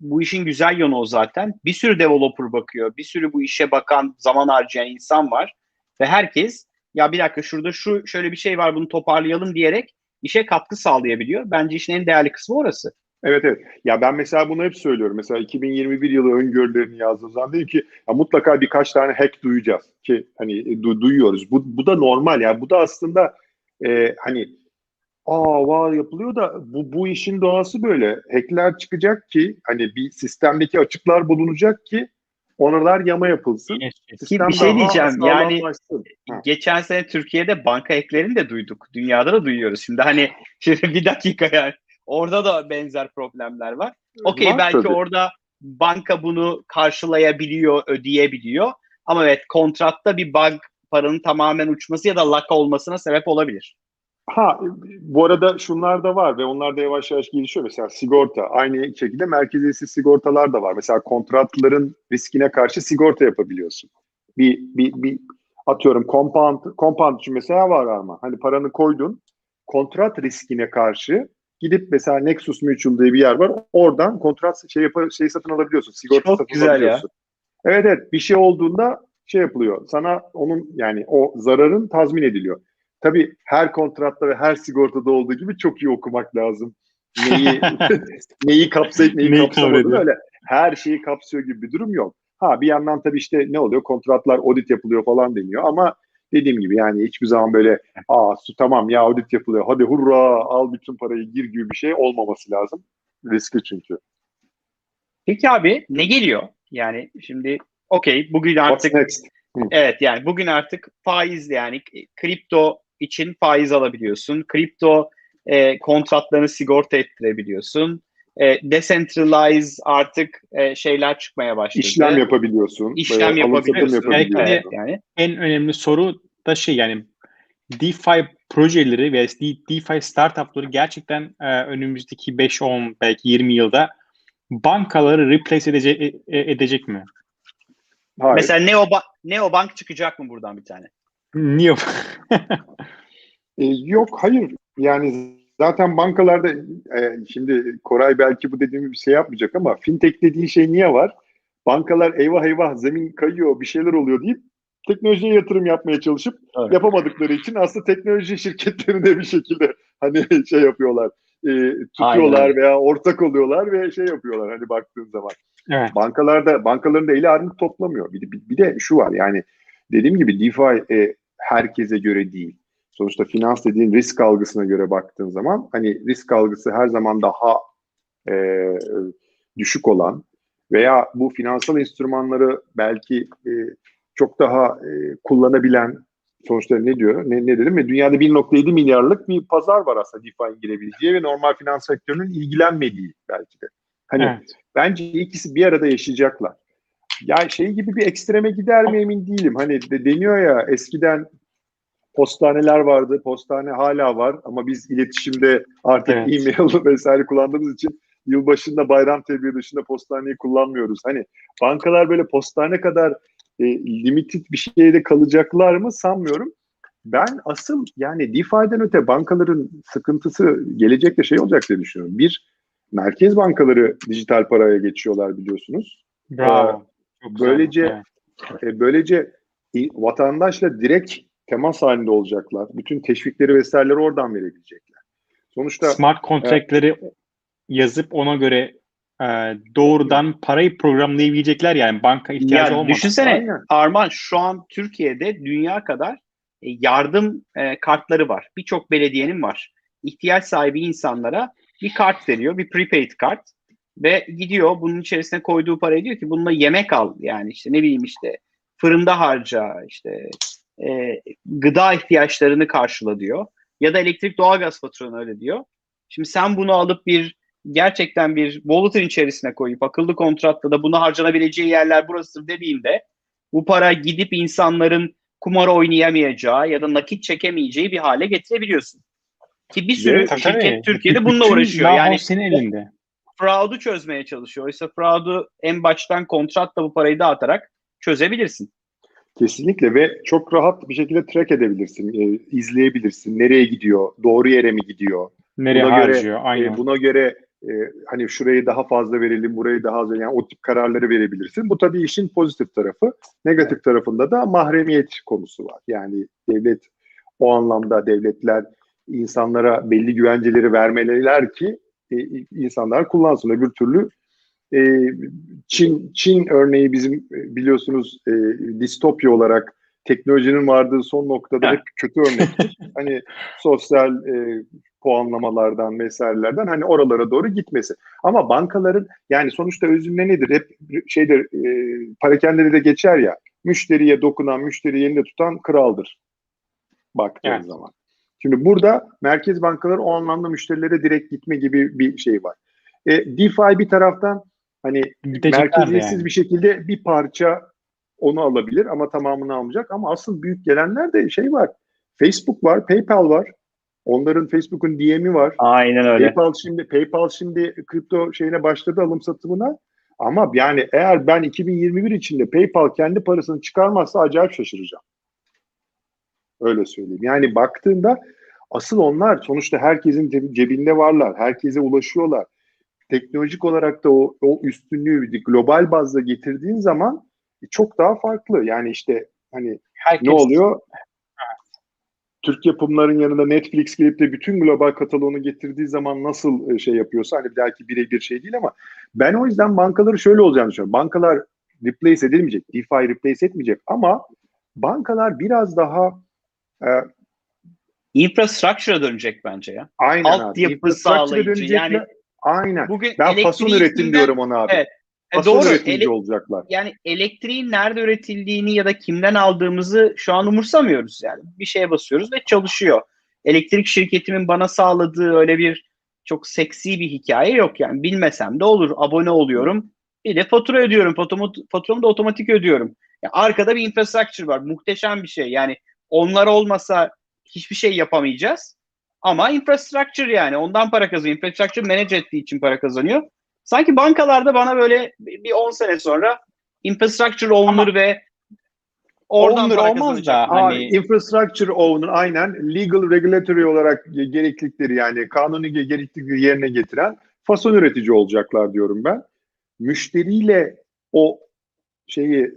bu işin güzel yönü o zaten. Bir sürü developer bakıyor. Bir sürü bu işe bakan, zaman harcayan insan var. Ve herkes ya bir dakika şurada şu şöyle bir şey var bunu toparlayalım diyerek işe katkı sağlayabiliyor. Bence işin en değerli kısmı orası. Evet evet. Ya ben mesela bunu hep söylüyorum. Mesela 2021 yılı öngörülerini yazdığım zaman dedim ki ya mutlaka birkaç tane hack duyacağız ki hani du- duyuyoruz. Bu, bu da normal ya. Bu da aslında e, hani aa var yapılıyor da bu, bu işin doğası böyle. Hackler çıkacak ki hani bir sistemdeki açıklar bulunacak ki oralar yama yapılsın. Şey- Sistem bir şey diyeceğim, yani-. Ha. Geçen sene Türkiye'de banka eklerini de duyduk. Dünyada da duyuyoruz. Şimdi hani şimdi bir dakika yani. Orada da benzer problemler var. Okey belki tabii. orada banka bunu karşılayabiliyor, ödeyebiliyor. Ama evet kontratta bir bug paranın tamamen uçması ya da laka olmasına sebep olabilir. Ha bu arada şunlar da var ve onlar da yavaş yavaş gelişiyor. Mesela sigorta aynı şekilde merkeziyetsiz sigortalar da var. Mesela kontratların riskine karşı sigorta yapabiliyorsun. Bir, bir, bir atıyorum compound, compound için mesela var ama hani paranı koydun kontrat riskine karşı gidip mesela Nexus Mutual diye bir yer var. Oradan kontrat şey yapar, şey satın alabiliyorsun. Sigorta Çok satın güzel ya. alabiliyorsun. Evet evet bir şey olduğunda şey yapılıyor. Sana onun yani o zararın tazmin ediliyor. Tabii her kontratta ve her sigortada olduğu gibi çok iyi okumak lazım. Neyi neyi kapsayıp neyi, Neyi kapsamadığını öyle her şeyi kapsıyor gibi bir durum yok. Ha bir yandan tabii işte ne oluyor? Kontratlar audit yapılıyor falan deniyor ama dediğim gibi yani hiçbir zaman böyle aa su tamam ya audit yapılıyor hadi hurra al bütün parayı gir gibi bir şey olmaması lazım. Riskli çünkü. Peki abi ne geliyor? Yani şimdi okey bugün artık? Evet yani bugün artık faiz yani kripto için faiz alabiliyorsun. Kripto e, kontratlarını sigorta ettirebiliyorsun. E, decentralize artık e, şeyler çıkmaya başladı. İşlem yapabiliyorsun. İşlem yapabiliyorsun. yapabiliyorsun. Evet, yani. en önemli soru da şey yani DeFi projeleri ve DeFi startupları gerçekten e, önümüzdeki 5-10 belki 20 yılda bankaları replace edecek, e- edecek mi? Hayır. Mesela Neobank, Neobank çıkacak mı buradan bir tane? Niye? E, yok hayır yani zaten bankalarda e, şimdi Koray belki bu dediğimi bir şey yapmayacak ama fintech dediğin şey niye var? Bankalar eyvah eyvah zemin kayıyor bir şeyler oluyor deyip teknolojiye yatırım yapmaya çalışıp Evet. yapamadıkları için aslında teknoloji şirketlerini de bir şekilde hani şey yapıyorlar e, tutuyorlar Aynen. veya ortak oluyorlar ve şey yapıyorlar hani baktığın zaman. evet. Bankalarda bankaların da eli armut toplamıyor. Bir de, bir, bir de şu var yani dediğim gibi DeFi e, herkese göre değil. Sonuçta finans dediğin risk algısına göre baktığın zaman hani risk algısı her zaman daha e, düşük olan veya bu finansal enstrümanları belki e, çok daha e, kullanabilen sonuçta ne diyor? Ne, ne dedim mi? Dünyada 1.7 milyarlık bir pazar var aslında DeFi'nin girebileceği ve normal finans sektörünün ilgilenmediği belki de. Hani evet. Bence ikisi bir arada yaşayacaklar. Ya şey gibi bir ekstreme gider mi emin değilim. Hani de, deniyor ya eskiden postaneler vardı. Postane hala var ama biz iletişimde artık Evet. e-mail vesaire kullandığımız için yılbaşında bayram tebriği dışında postaneyi kullanmıyoruz. Hani bankalar böyle postane kadar e, limited bir şeyde kalacaklar mı sanmıyorum. Ben asıl yani DeFi'den öte bankaların sıkıntısı gelecekte şey olacak diye düşünüyorum. Bir, merkez bankaları dijital paraya geçiyorlar biliyorsunuz. Bravo. Çok güzel. Böylece Evet. e, böylece e, vatandaşla direkt temas halinde olacaklar. Bütün teşvikleri vesaireleri oradan verebilecekler. Sonuçta smart kontratları yazıp ona göre e, doğrudan parayı programlayabilecekler yani banka ihtiyacı Ya olmadan. düşünsene Aynen. Arman şu an Türkiye'de dünya kadar e, yardım e, kartları var. Birçok belediyenin var. İhtiyaç sahibi insanlara bir kart veriyor, bir prepaid kart ve gidiyor bunun içerisine koyduğu parayı diyor ki bununla yemek al yani işte ne bileyim işte fırında harca işte e, gıda ihtiyaçlarını karşıla diyor ya da elektrik doğalgaz faturanı öyle diyor. Şimdi sen bunu alıp bir gerçekten bir wallet'ın içerisine koyup akıllı kontratta da bunu harcanabileceği yerler burasıdır dediğinde bu para gidip insanların kumar oynayamayacağı ya da nakit çekemeyeceği bir hale getirebiliyorsun. Ki bir sürü Evet, şirket tabii. Türkiye'de bununla uğraşıyor. Yani senin elinde. fraud'u çözmeye çalışıyor. Oysa fraud'u en baştan kontratla bu parayı dağıtarak çözebilirsin. Kesinlikle ve çok rahat bir şekilde track edebilirsin, e, izleyebilirsin. Nereye gidiyor, doğru yere mi gidiyor? Nereye Buna göre, harcıyor? Aynen. E, buna göre e, hani şurayı daha fazla verelim, burayı daha az. Yani o tip kararları verebilirsin. Bu tabii işin pozitif tarafı. Negatif tarafında da mahremiyet konusu var. Yani devlet o anlamda devletler insanlara belli güvenceleri vermeliler ki e, insanlar kullansın. Öbür türlü e, Çin Çin örneği bizim e, biliyorsunuz e, distopya olarak teknolojinin vardığı son noktada hep kötü örnektir. hani sosyal e, puanlamalardan vesairelerden hani oralara doğru gitmesi. Ama bankaların yani sonuçta özünde nedir? Hep şeydir e, parakendede de geçer ya müşteriye dokunan, müşteri elinde tutan kraldır. Baktığın Evet. zaman. Şimdi burada merkez bankaları o anlamda müşterilere direkt gitme gibi bir şey var. E, DeFi bir taraftan hani merkeziyetsiz yani. bir şekilde bir parça onu alabilir ama tamamını almayacak. Ama asıl büyük gelenler de şey var. Facebook var, PayPal var. Onların Facebook'un DM'i var. Aynen öyle. PayPal şimdi PayPal şimdi kripto şeyine başladı alım satımına. Ama yani eğer ben 2021 içinde PayPal kendi parasını çıkarmazsa acayip şaşıracağım. Öyle söyleyeyim. Yani baktığında asıl onlar sonuçta herkesin cebi- cebinde varlar. Herkese ulaşıyorlar. Teknolojik olarak da o, o üstünlüğü global bazda getirdiğin zaman çok daha farklı. Yani işte hani Herkes, ne oluyor? Türk yapımların yanında Netflix gelip de bütün global kataloğunu getirdiği zaman nasıl e, şey yapıyorsa hani belki birebir şey değil ama ben o yüzden bankaları şöyle olacağını düşünüyorum. Bankalar replace edilmeyecek. DeFi replace etmeyecek ama bankalar biraz daha e, Infrastructure'a dönecek bence ya. aynen Altyapı sağlayıcı. Yani aynen. bugün Ben fason üretim diyorum ona abi. Evet. E, Fason doğru. üretici Ele- olacaklar. yani elektriğin nerede üretildiğini ya da kimden aldığımızı şu an umursamıyoruz yani. Bir şeye basıyoruz ve çalışıyor. Elektrik şirketimin bana sağladığı öyle bir çok seksi bir hikaye yok yani. Bilmesem de olur. Abone oluyorum. Bir de fatura ödüyorum. Faturamı, faturamı da otomatik ödüyorum. Yani arkada bir infrastructure var. Muhteşem bir şey. Yani onlar olmasa hiçbir şey yapamayacağız. Ama infrastructure yani. Ondan para kazanıyor. Infrastructure manage ettiği için para kazanıyor. Sanki bankalarda bana böyle bir bir 10 sene sonra infrastructure owner ve oradan Owner para olmaz da hani infrastructure owner aynen legal regulatory olarak ge- gereklilikleri yani kanuni ge- gereklilikleri yerine getiren fason üretici olacaklar diyorum ben. Müşteriyle o şeyi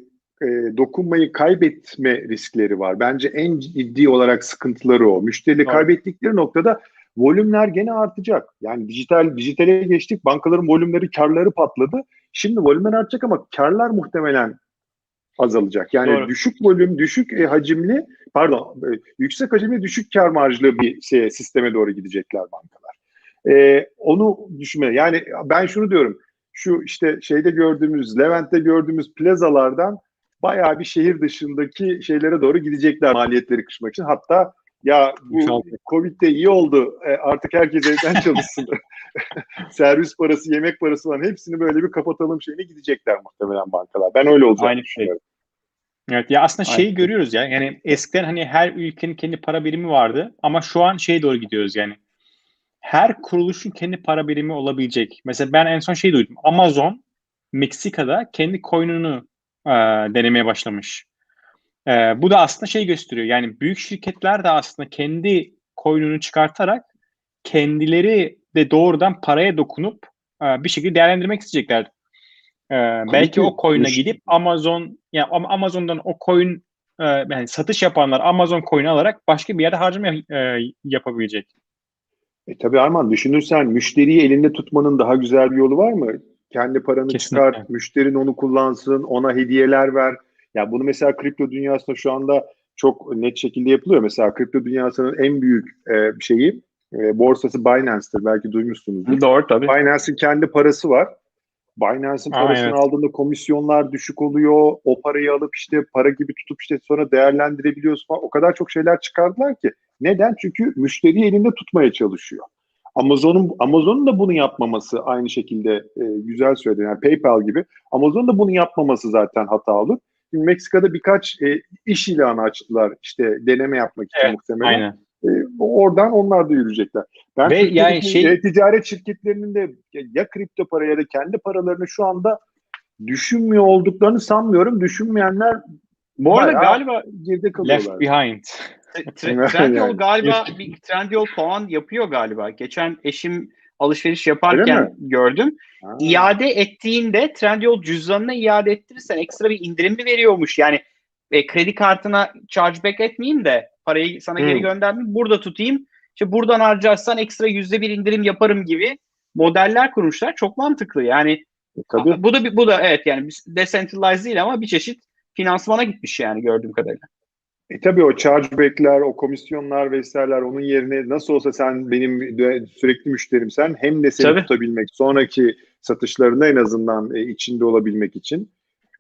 e, dokunmayı kaybetme riskleri var. Bence en ciddi olarak sıkıntıları o. Müşteriyle Doğru. kaybettikleri noktada volümler gene artacak. Yani dijital dijitale geçtik. Bankaların volümleri, karları patladı. Şimdi volümler artacak ama karlar muhtemelen azalacak. Yani Doğru. düşük volüm, düşük e, hacimli, pardon, e, yüksek hacimli, düşük kar marjlı bir şey, sisteme doğru gidecekler bankalar. E, onu düşünme. Yani ben şunu diyorum. Şu işte şeyde gördüğümüz, Levent'te gördüğümüz plazalardan bayağı bir şehir dışındaki şeylere doğru gidecekler maliyetleri kısmak için. Hatta ya bu İnşallah. Covid'de iyi oldu. E, artık herkes evden çalışsın. Servis parası, yemek parası falan hepsini böyle bir kapatalım şeyine gidecekler muhtemelen bankalar. Ben öyle olacağını Aynı şey. Evet ya aslında şeyi Aynen. görüyoruz ya. Yani eskiden hani her ülkenin kendi para birimi vardı ama şu an şeye doğru gidiyoruz yani. Her kuruluşun kendi para birimi olabilecek. Mesela ben en son şey duydum. Amazon Meksika'da kendi coin'unu e, denemeye başlamış. E, bu da aslında şey gösteriyor. Yani büyük şirketler de aslında kendi coin'unu çıkartarak kendileri de doğrudan paraya dokunup e, bir şekilde değerlendirmek isteyecekler. E, belki ki. o coin'e gidip Amazon yani Am- Amazon'dan o coin e, yani satış yapanlar Amazon coin'i alarak başka bir yerde harcama e, yapabilecek. E tabii Arman düşünürsen müşteriyi elinde tutmanın daha güzel bir yolu var mı? Kendi paranı Kesinlikle. çıkar, müşterin onu kullansın, ona hediyeler ver. Ya bunu mesela kripto dünyasında şu anda çok net şekilde yapılıyor. Mesela kripto dünyasının en büyük e, şeyi e, borsası Binance'tır. Belki duymuşsunuzdur. Doğru tabii. Binance'in kendi parası var. Binance'in Aa, parasını evet. aldığında komisyonlar düşük oluyor. O parayı alıp işte para gibi tutup işte sonra değerlendirebiliyorsun falan. O kadar çok şeyler çıkardılar ki. Neden? Çünkü müşteriyi elinde tutmaya çalışıyor. Amazon'un Amazon'un da bunu yapmaması aynı şekilde e, güzel söyledi. Yani PayPal gibi. Amazon da bunu yapmaması zaten hatalı. Şimdi Meksika'da birkaç e, iş ilanı açtılar işte deneme yapmak için Evet, muhtemelen. Aynen. E, oradan onlar da yürüyecekler. Ben Ve yani şey- e, ticaret şirketlerinin de ya, kripto para ya da kendi paralarını şu anda düşünmüyor olduklarını sanmıyorum. Düşünmeyenler Bu arada galiba geride Left kalıyorlar. behind. Tre- Trendyol galiba bir Trendyol puan yapıyor galiba. Geçen eşim alışveriş yaparken gördüm. Ha. İade ettiğinde Trendyol cüzdanına iade ettirirsen ekstra bir indirim mi veriyormuş? Yani e, kredi kartına chargeback etmeyeyim de parayı sana Hmm. geri göndermeyeyim. Burada tutayım. İşte buradan harcarsan ekstra yüzde bir indirim yaparım gibi modeller kurmuşlar. Çok mantıklı. Yani E, Tabii. bu da bu da evet yani decentralized değil ama bir çeşit finansmana gitmiş yani gördüğüm kadarıyla. E tabii o chargeback'ler, o komisyonlar vesaireler onun yerine nasıl olsa sen benim sürekli müşterimsen hem de seni Tabii. tutabilmek, sonraki satışlarında en azından e, içinde olabilmek için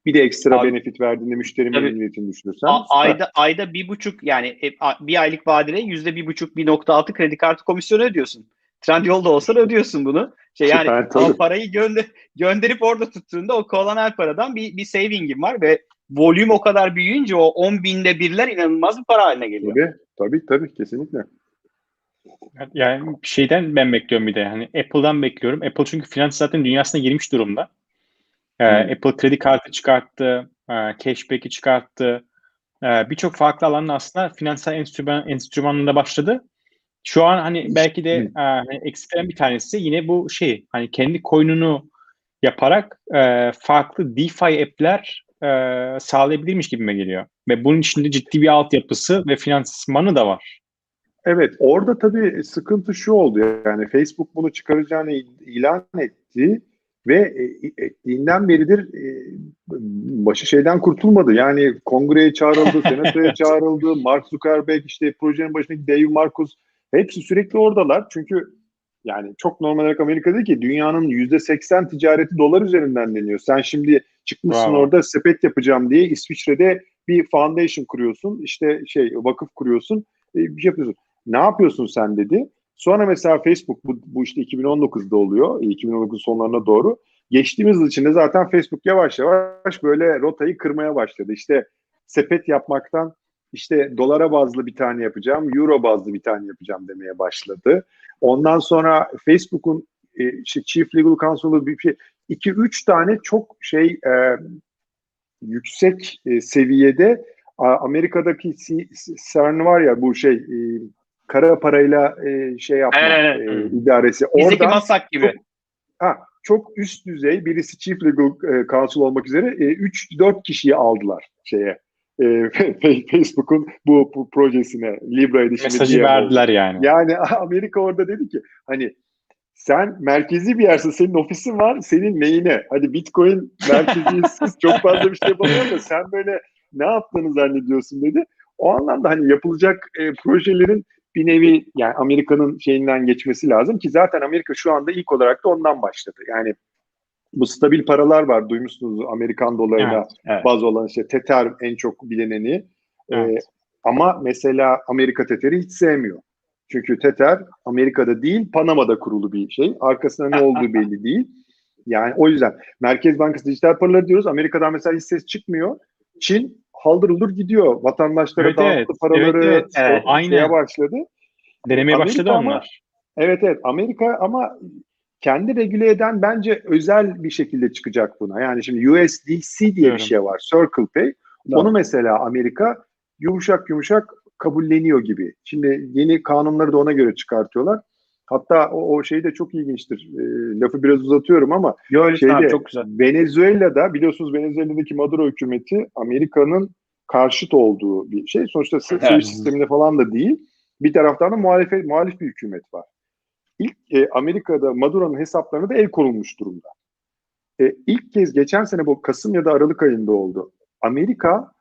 bir de ekstra Abi- benefit verdiğinde müşteri Tabii. memnuniyetini düşünürsen A- ayda ayda bir buçuk yani e, bir aylık vadede yüzde bir buçuk bir nokta altı kredi kartı komisyonu ödüyorsun. Trendyol'da olsa da ödüyorsun bunu. Şey yani Süper, ama parayı gönder gönderip orada tuttuğunda o kolonel paradan bir, bir saving'in var ve volüm o kadar büyüyünce o 10 binde birler inanılmaz bir para haline geliyor. Tabii, tabii, tabii, kesinlikle. Yani şeyden ben bekliyorum bir de. Hani Apple'dan bekliyorum. Apple çünkü finans zaten dünyasına girmiş durumda. Ee, Hmm. Apple kredi kartı çıkarttı, e, cashback'i çıkarttı. Ee, Birçok farklı alanın aslında finansal enstrüman, enstrümanında başladı. Şu an hani belki de Hmm. e, hani eksiklerin bir tanesi yine bu şey hani kendi coin'unu yaparak e, farklı DeFi app'ler e, sağlayabilirmiş gibime geliyor. Ve bunun içinde ciddi bir altyapısı ve finansmanı da var. Evet, orada tabii sıkıntı şu oldu yani Facebook bunu çıkaracağını ilan etti ve e, ettiğinden beridir e, başı şeyden kurtulmadı. Yani kongreye çağrıldı, senatoya çağrıldı, Mark Zuckerberg işte projenin başındaki Dave Marcus hepsi sürekli oradalar. Çünkü yani çok normal olarak Amerika'da ki dünyanın yüzde seksen ticareti dolar üzerinden deniyor. Sen şimdi çıkmışsın Bravo. orada sepet yapacağım diye İsviçre'de bir foundation kuruyorsun, işte şey vakıf kuruyorsun, e, bir şey yapıyorsun. Ne yapıyorsun sen dedi. Sonra mesela Facebook bu, bu işte 2019'da oluyor. 2019 sonlarına doğru. Geçtiğimiz yıl içinde zaten Facebook yavaş yavaş böyle rotayı kırmaya başladı. İşte sepet yapmaktan işte dolara bazlı bir tane yapacağım, euro bazlı bir tane yapacağım demeye başladı. Ondan sonra Facebook'un e, işte Chief Legal Counsel'ı bir şey, iki üç tane çok şey e, yüksek e, seviyede a, Amerika'daki CERN var ya bu şey e, kara parayla e, şey yapma Evet, e, evet. idaresi. Bizdeki masak gibi. ha, çok üst düzey birisi Chief Legal e, Counsel olmak üzere 3-4 kişiyi aldılar şeye. E, Facebook'un bu, bu projesine Libra edişini Mesajı verdiler yani. Yani Amerika orada dedi ki hani sen merkezi bir yersin, senin ofisin var, senin neyine? Hadi Bitcoin merkeziyetsiz çok fazla bir şey yapamıyor da sen böyle ne yaptığını zannediyorsun dedi. O anlamda hani yapılacak e, projelerin bir nevi yani Amerika'nın şeyinden geçmesi lazım ki zaten Amerika şu anda ilk olarak da ondan başladı. Yani bu stabil paralar var duymuşsunuz Amerikan dolarına Evet, evet. baz olan işte Tether en çok bilineni. Evet. Ee, ama mesela Amerika Tether'i hiç sevmiyor. Çünkü Tether Amerika'da değil Panama'da kurulu bir şey. Arkasında ne olduğu belli değil. Yani o yüzden Merkez Bankası dijital paraları diyoruz. Amerika'dan mesela hiç ses çıkmıyor. Çin haldır uldur gidiyor. Vatandaşlara Evet, dağıttı evet. paraları Evet, evet. Evet, şeye aynen. başladı. Denemeye Amerika başladı ama- onlar. Evet evet Amerika ama kendi regüle eden bence özel bir şekilde çıkacak buna. Yani şimdi USDC diye Biliyorum. bir şey var. Circle Pay. Onu mesela Amerika yumuşak yumuşak kabulleniyor gibi. Şimdi yeni kanunları da ona göre çıkartıyorlar. Hatta o, o şey de çok ilginçtir. E, lafı biraz uzatıyorum ama Yo, şeyde abi, çok güzel. Venezuela'da biliyorsunuz Venezuela'daki Maduro hükümeti Amerika'nın karşıt olduğu bir şey. Sonuçta Evet. savaş sisteminde falan da değil. Bir taraftan da muhalefet, muhalif bir hükümet var. İlk e, Amerika'da Maduro'nun hesaplarına da el konulmuş durumda. E, ilk kez geçen sene bu Kasım ya da Aralık ayında oldu. Amerika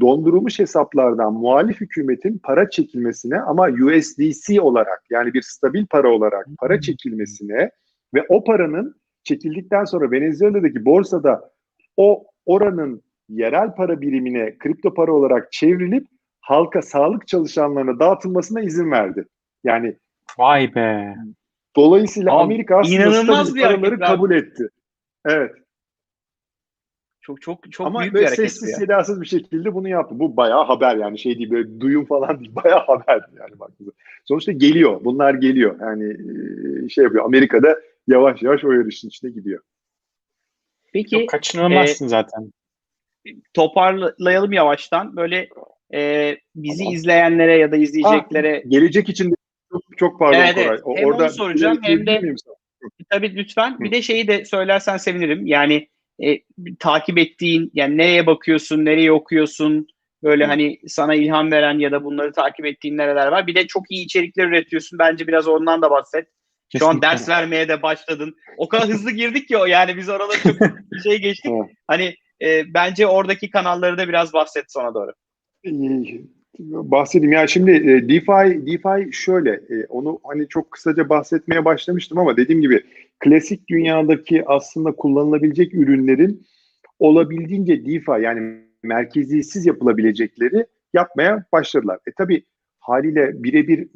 dondurulmuş hesaplardan muhalif hükümetin para çekilmesine ama USDC olarak yani bir stabil para olarak para çekilmesine ve o paranın çekildikten sonra Venezuela'daki borsada o oranın yerel para birimine kripto para olarak çevrilip halka sağlık çalışanlarına dağıtılmasına izin verdi. Yani Vay be. dolayısıyla Abi, Amerika aslında paraları kabul etti. Evet. Çok çok çok Ama büyük bir hareket sessiz ya. sedasız bir şekilde bunu yaptı. Bu bayağı haber yani şey değil böyle duyum falan değil. Bayağı haber yani baktığınızda. sonuçta geliyor. Bunlar geliyor. Yani e, şey yapıyor. Amerika'da yavaş yavaş o yarışın içine gidiyor. Peki Yok, kaçınılmazsın zaten. toparlayalım yavaştan. Böyle e, bizi izleyenlere ya da izleyeceklere Gelecek için de çok, çok pardon Evet, Koray. evet. O- Hem onu soracağım, bir- hem de- tabii lütfen Hı. bir de şeyi de söylersen sevinirim. Yani e, takip ettiğin yani nereye bakıyorsun, nereye okuyorsun? Böyle hani sana ilham veren ya da bunları takip ettiğin nereler var? Bir de çok iyi içerikler üretiyorsun. Bence biraz ondan da bahset. Şu an Kesinlikle. ders vermeye de başladın. O kadar hızlı girdik ki o yani biz oraları çok şey geçtik. Evet. Hani e, bence oradaki kanalları da biraz bahset sonra doğru. Ee, bahsedeyim ya şimdi e, DeFi DeFi şöyle e, onu hani çok kısaca bahsetmeye başlamıştım ama dediğim gibi klasik dünyadaki aslında kullanılabilecek ürünlerin olabildiğince DeFi yani merkeziyetsiz yapılabilecekleri yapmaya başladılar. E tabi haliyle birebir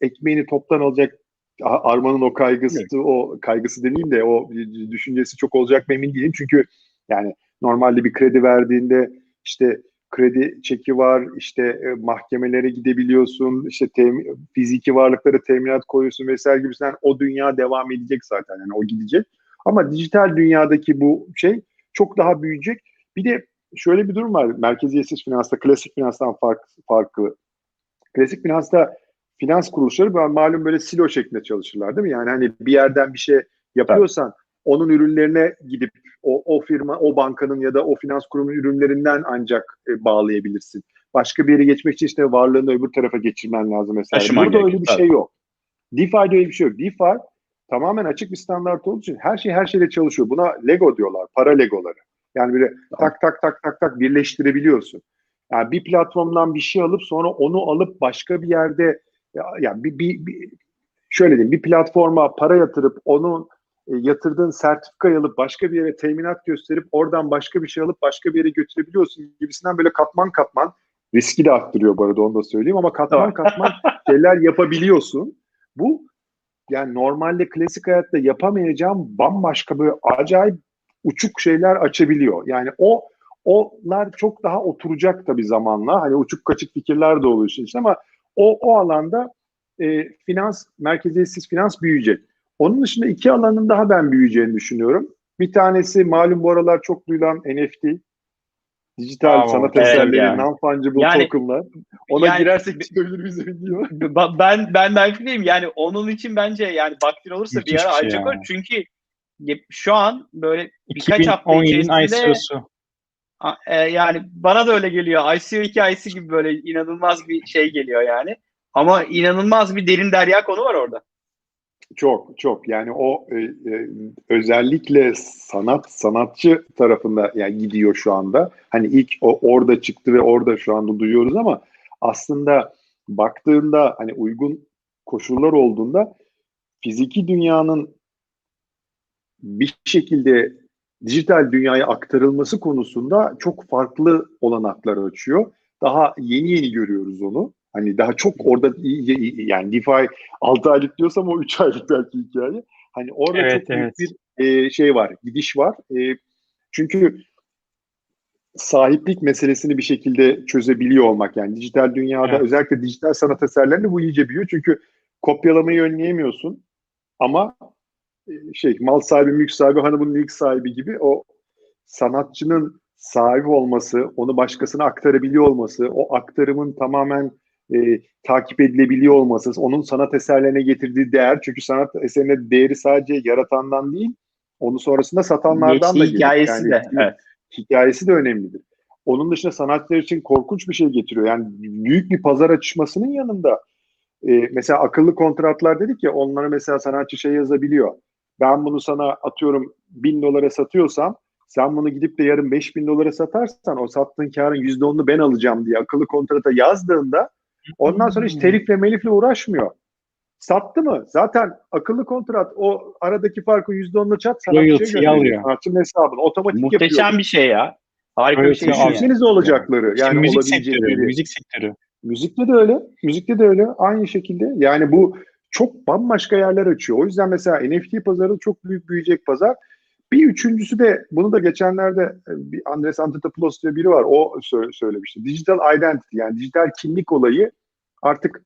ekmeğini toptan alacak Arman'ın o kaygısı o kaygısı demeyeyim de o düşüncesi çok olacak mı emin değilim çünkü yani normalde bir kredi verdiğinde işte kredi çeki var, işte e, mahkemelere gidebiliyorsun, işte tem- fiziki varlıklara teminat koyuyorsun vesaire gibisinden o dünya devam edecek zaten yani o gidecek. Ama dijital dünyadaki bu şey çok daha büyüyecek. Bir de şöyle bir durum var. Merkeziyetsiz finansta, klasik finanstan fark, farklı. Klasik finansta finans kuruluşları malum böyle silo şeklinde çalışırlar değil mi? Yani hani bir yerden bir şey yapıyorsan onun ürünlerine gidip o, o firma, o bankanın ya da o finans kurumunun ürünlerinden ancak e, bağlayabilirsin. Başka bir yere geçmek için işte varlığını öbür tarafa geçirmen lazım mesela. Taşıman Burada öyle gerekiyor, bir tabii. şey yok. DeFi'de öyle bir şey yok. DeFi tamamen açık bir standart olduğu için her şey her şeyle çalışıyor. Buna Lego diyorlar, para Legoları. Yani böyle tak tak tak tak tak birleştirebiliyorsun. Yani bir platformdan bir şey alıp sonra onu alıp başka bir yerde ya, yani bir, bir, bir şöyle diyeyim bir platforma para yatırıp onu e, yatırdığın sertifikayı alıp başka bir yere teminat gösterip oradan başka bir şey alıp başka bir yere götürebiliyorsun gibisinden böyle katman katman riski de arttırıyor bu arada onu da söyleyeyim ama katman katman şeyler yapabiliyorsun. Bu yani normalde klasik hayatta yapamayacağım bambaşka böyle acayip uçuk şeyler açabiliyor. Yani o onlar çok daha oturacak tabii zamanla. Hani uçuk kaçık fikirler de oluyor içinde ama o, o alanda e, finans, merkeziyetsiz finans büyüyecek. Onun dışında iki alanın daha ben büyüyeceğini düşünüyorum. Bir tanesi malum bu aralar çok duyulan NFT. Dijital Bravo, sanat evet eserleri, ya. non-fungible Yani- tokenlar. Ona Yani- girersek çıkabilir bilmiyorum. Ba- Ben ben ben fikriyim. Yani onun için bence yani vaktin olursa Müthiş bir ara şey ayrıca koy. Çünkü şu an böyle birkaç hafta 2017'nin içerisinde ICO'su. a- e, yani bana da öyle geliyor. ICO hikayesi gibi böyle inanılmaz bir şey geliyor yani. Ama inanılmaz bir derin derya konu var orada. Çok çok yani o e, e, özellikle sanat sanatçı tarafında yani gidiyor şu anda. Hani ilk o orada çıktı ve orada şu anda duyuyoruz ama aslında baktığında hani uygun koşullar olduğunda fiziki dünyanın bir şekilde dijital dünyaya aktarılması konusunda çok farklı olanaklar açıyor. Daha yeni yeni görüyoruz onu. Hani daha çok orada yani DeFi 6 aylık diyorsam o 3 aylık belki hikaye. Hani orada Evet, çok büyük evet. bir e, şey var, gidiş var. E, çünkü sahiplik meselesini bir şekilde çözebiliyor olmak yani dijital dünyada Evet. özellikle dijital sanat eserlerinde bu iyice büyüyor çünkü kopyalamayı önleyemiyorsun ama e, şey mal sahibi mülk sahibi hanımın mülk sahibi gibi o sanatçının sahibi olması onu başkasına aktarabiliyor olması o aktarımın tamamen e, takip edilebiliyor olması onun sanat eserlerine getirdiği değer çünkü sanat eserine değeri sadece yaratandan değil onu sonrasında satanlardan da Geçtiği gelir. hikayesi Yani de. Evet. hikayesi de önemlidir. Onun dışında sanatçılar için korkunç bir şey getiriyor. Yani büyük bir pazar açışmasının yanında e, mesela akıllı kontratlar dedik ya onlara mesela sanatçı şey yazabiliyor. Ben bunu sana atıyorum bin dolara satıyorsam sen bunu gidip de yarın beş bin dolara satarsan o sattığın karın yüzde onunu ben alacağım diye akıllı kontrata yazdığında ondan sonra hiç telifle melifle uğraşmıyor. Sattı mı? Zaten akıllı kontrat o aradaki farkı yüzde onunu çat sanatçıya Royalty'yi gönderiyor. alıyor. Sanatçının hesabını otomatik yapıyor. Muhteşem bir şey ya. Harika bir şey. ya, yani. Olacakları. Şimdi Yani müzik olabilecekleri. sektörü, müzik sektörü. Müzikte de öyle. Müzikte de öyle. Aynı şekilde. Yani bu çok bambaşka yerler açıyor. O yüzden mesela NFT pazarı çok büyük büyüyecek pazar. Bir üçüncüsü de bunu da geçenlerde e, bir Andres Antatopoulos diye biri var. O sö- söylemişti. Digital identity yani dijital kimlik olayı artık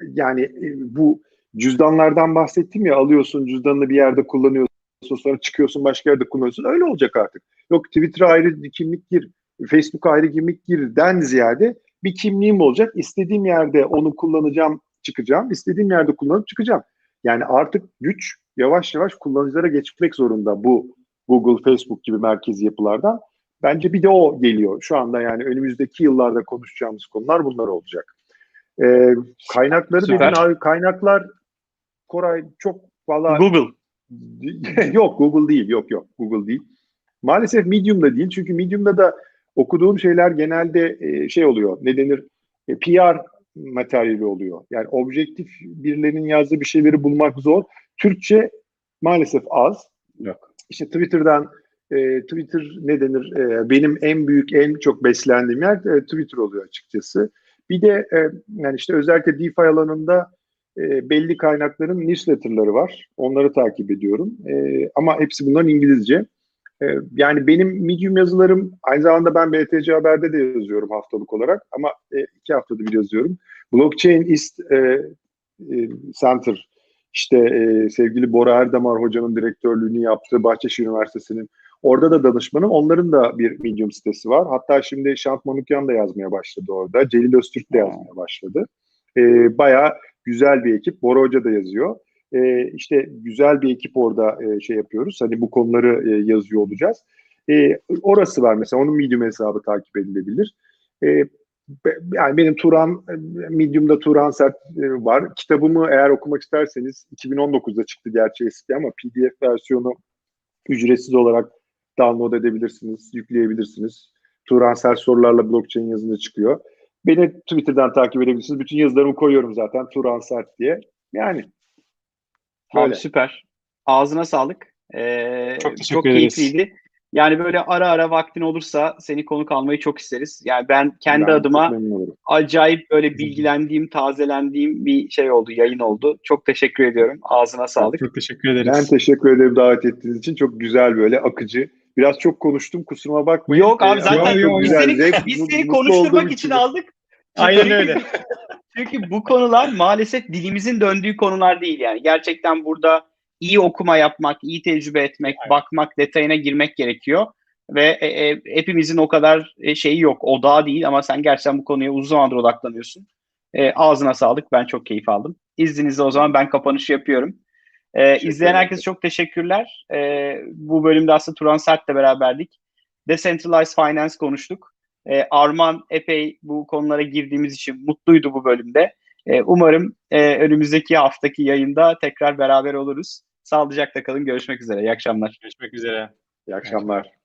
yani e, bu cüzdanlardan bahsettim ya alıyorsun cüzdanını bir yerde kullanıyorsun sonra çıkıyorsun başka yerde kullanıyorsun öyle olacak artık. Yok Twitter'a ayrı kimlik gir, Facebook'a ayrı kimlik girden ziyade bir kimliğim olacak. İstediğim yerde onu kullanacağım, çıkacağım. İstediğim yerde kullanıp çıkacağım. Yani artık güç yavaş yavaş kullanıcılara geçmek zorunda bu Google, Facebook gibi merkezi yapılardan. Bence bir de o geliyor. Şu anda yani önümüzdeki yıllarda konuşacağımız konular bunlar olacak. Ee, kaynakları Süper. dedin abi kaynaklar Koray çok valla Google. yok Google değil yok yok Google değil. Maalesef Medium'da değil çünkü Medium'da da okuduğum şeyler genelde e, şey oluyor ne denir e, PR materyali oluyor. Yani objektif birilerinin yazdığı bir şeyleri bulmak zor. Türkçe maalesef az. Yok. İşte Twitter'dan e, Twitter ne denir e, benim en büyük en çok beslendiğim yer e, Twitter oluyor açıkçası. Bir de e, yani işte özellikle DeFi alanında e, belli kaynakların newsletterları var. Onları takip ediyorum. E, ama hepsi bunların İngilizce. E, yani benim Medium yazılarım aynı zamanda ben BTC Haber'de de yazıyorum haftalık olarak ama e, iki haftada bir yazıyorum. Blockchain East e, e, Center işte e, sevgili Bora Erdemar hocanın direktörlüğünü yaptığı Bahçeşehir Üniversitesi'nin orada da danışmanım. Onların da bir Medium sitesi var. Hatta şimdi Şant Manukyan da yazmaya başladı orada. Celil Öztürk de yazmaya başladı. E, bayağı güzel bir ekip. Bora Hoca da yazıyor. E, işte güzel bir ekip orada e, şey yapıyoruz. Hani bu konuları e, yazıyor olacağız. E, orası var mesela. Onun Medium hesabı takip edilebilir. E, yani benim Turan, Medium'da Turan Sert e, var. Kitabımı eğer okumak isterseniz 2019'da çıktı gerçi eski ama PDF versiyonu ücretsiz olarak download edebilirsiniz, yükleyebilirsiniz. Turan Sert sorularla blockchain yazınca çıkıyor. Beni Twitter'dan takip edebilirsiniz. Bütün yazılarımı koyuyorum zaten Turan Sert diye. Yani Abi Böyle. süper. Ağzına sağlık. Ee, Çok teşekkür çok ederiz. keyifliydi. Yani böyle ara ara vaktin olursa seni konuk almayı çok isteriz. Yani ben kendi ben adıma acayip böyle bilgilendiğim, tazelendiğim bir şey oldu, yayın oldu. Çok teşekkür ediyorum. Ağzına sağlık. Çok teşekkür ederiz. Ben teşekkür ederim davet ettiğiniz için. Çok güzel böyle akıcı. Biraz çok konuştum kusuruma bakmayın. Yok abi zaten ama çok biz güzel, seni, zevk- biz seni konuşturmak için aldık. Aynen öyle. Çünkü bu konular maalesef dilimizin döndüğü konular değil yani. Gerçekten burada iyi okuma yapmak, iyi tecrübe etmek, Aynen. bakmak, detayına girmek gerekiyor. Ve e, e, hepimizin o kadar e, şeyi yok, odağı değil ama sen gerçekten bu konuya uzun zamandır odaklanıyorsun. E, ağzına sağlık, ben çok keyif aldım. İzninizle o zaman ben kapanışı yapıyorum. E, izleyen herkese çok teşekkürler. E, bu bölümde aslında Turan Sert'le beraberdik. Decentralized Finance konuştuk. E, Arman epey bu konulara girdiğimiz için mutluydu bu bölümde. E, umarım e, önümüzdeki haftaki yayında tekrar beraber oluruz. Sağlıcakla kalın. Görüşmek üzere. İyi akşamlar. Görüşmek üzere. İyi akşamlar.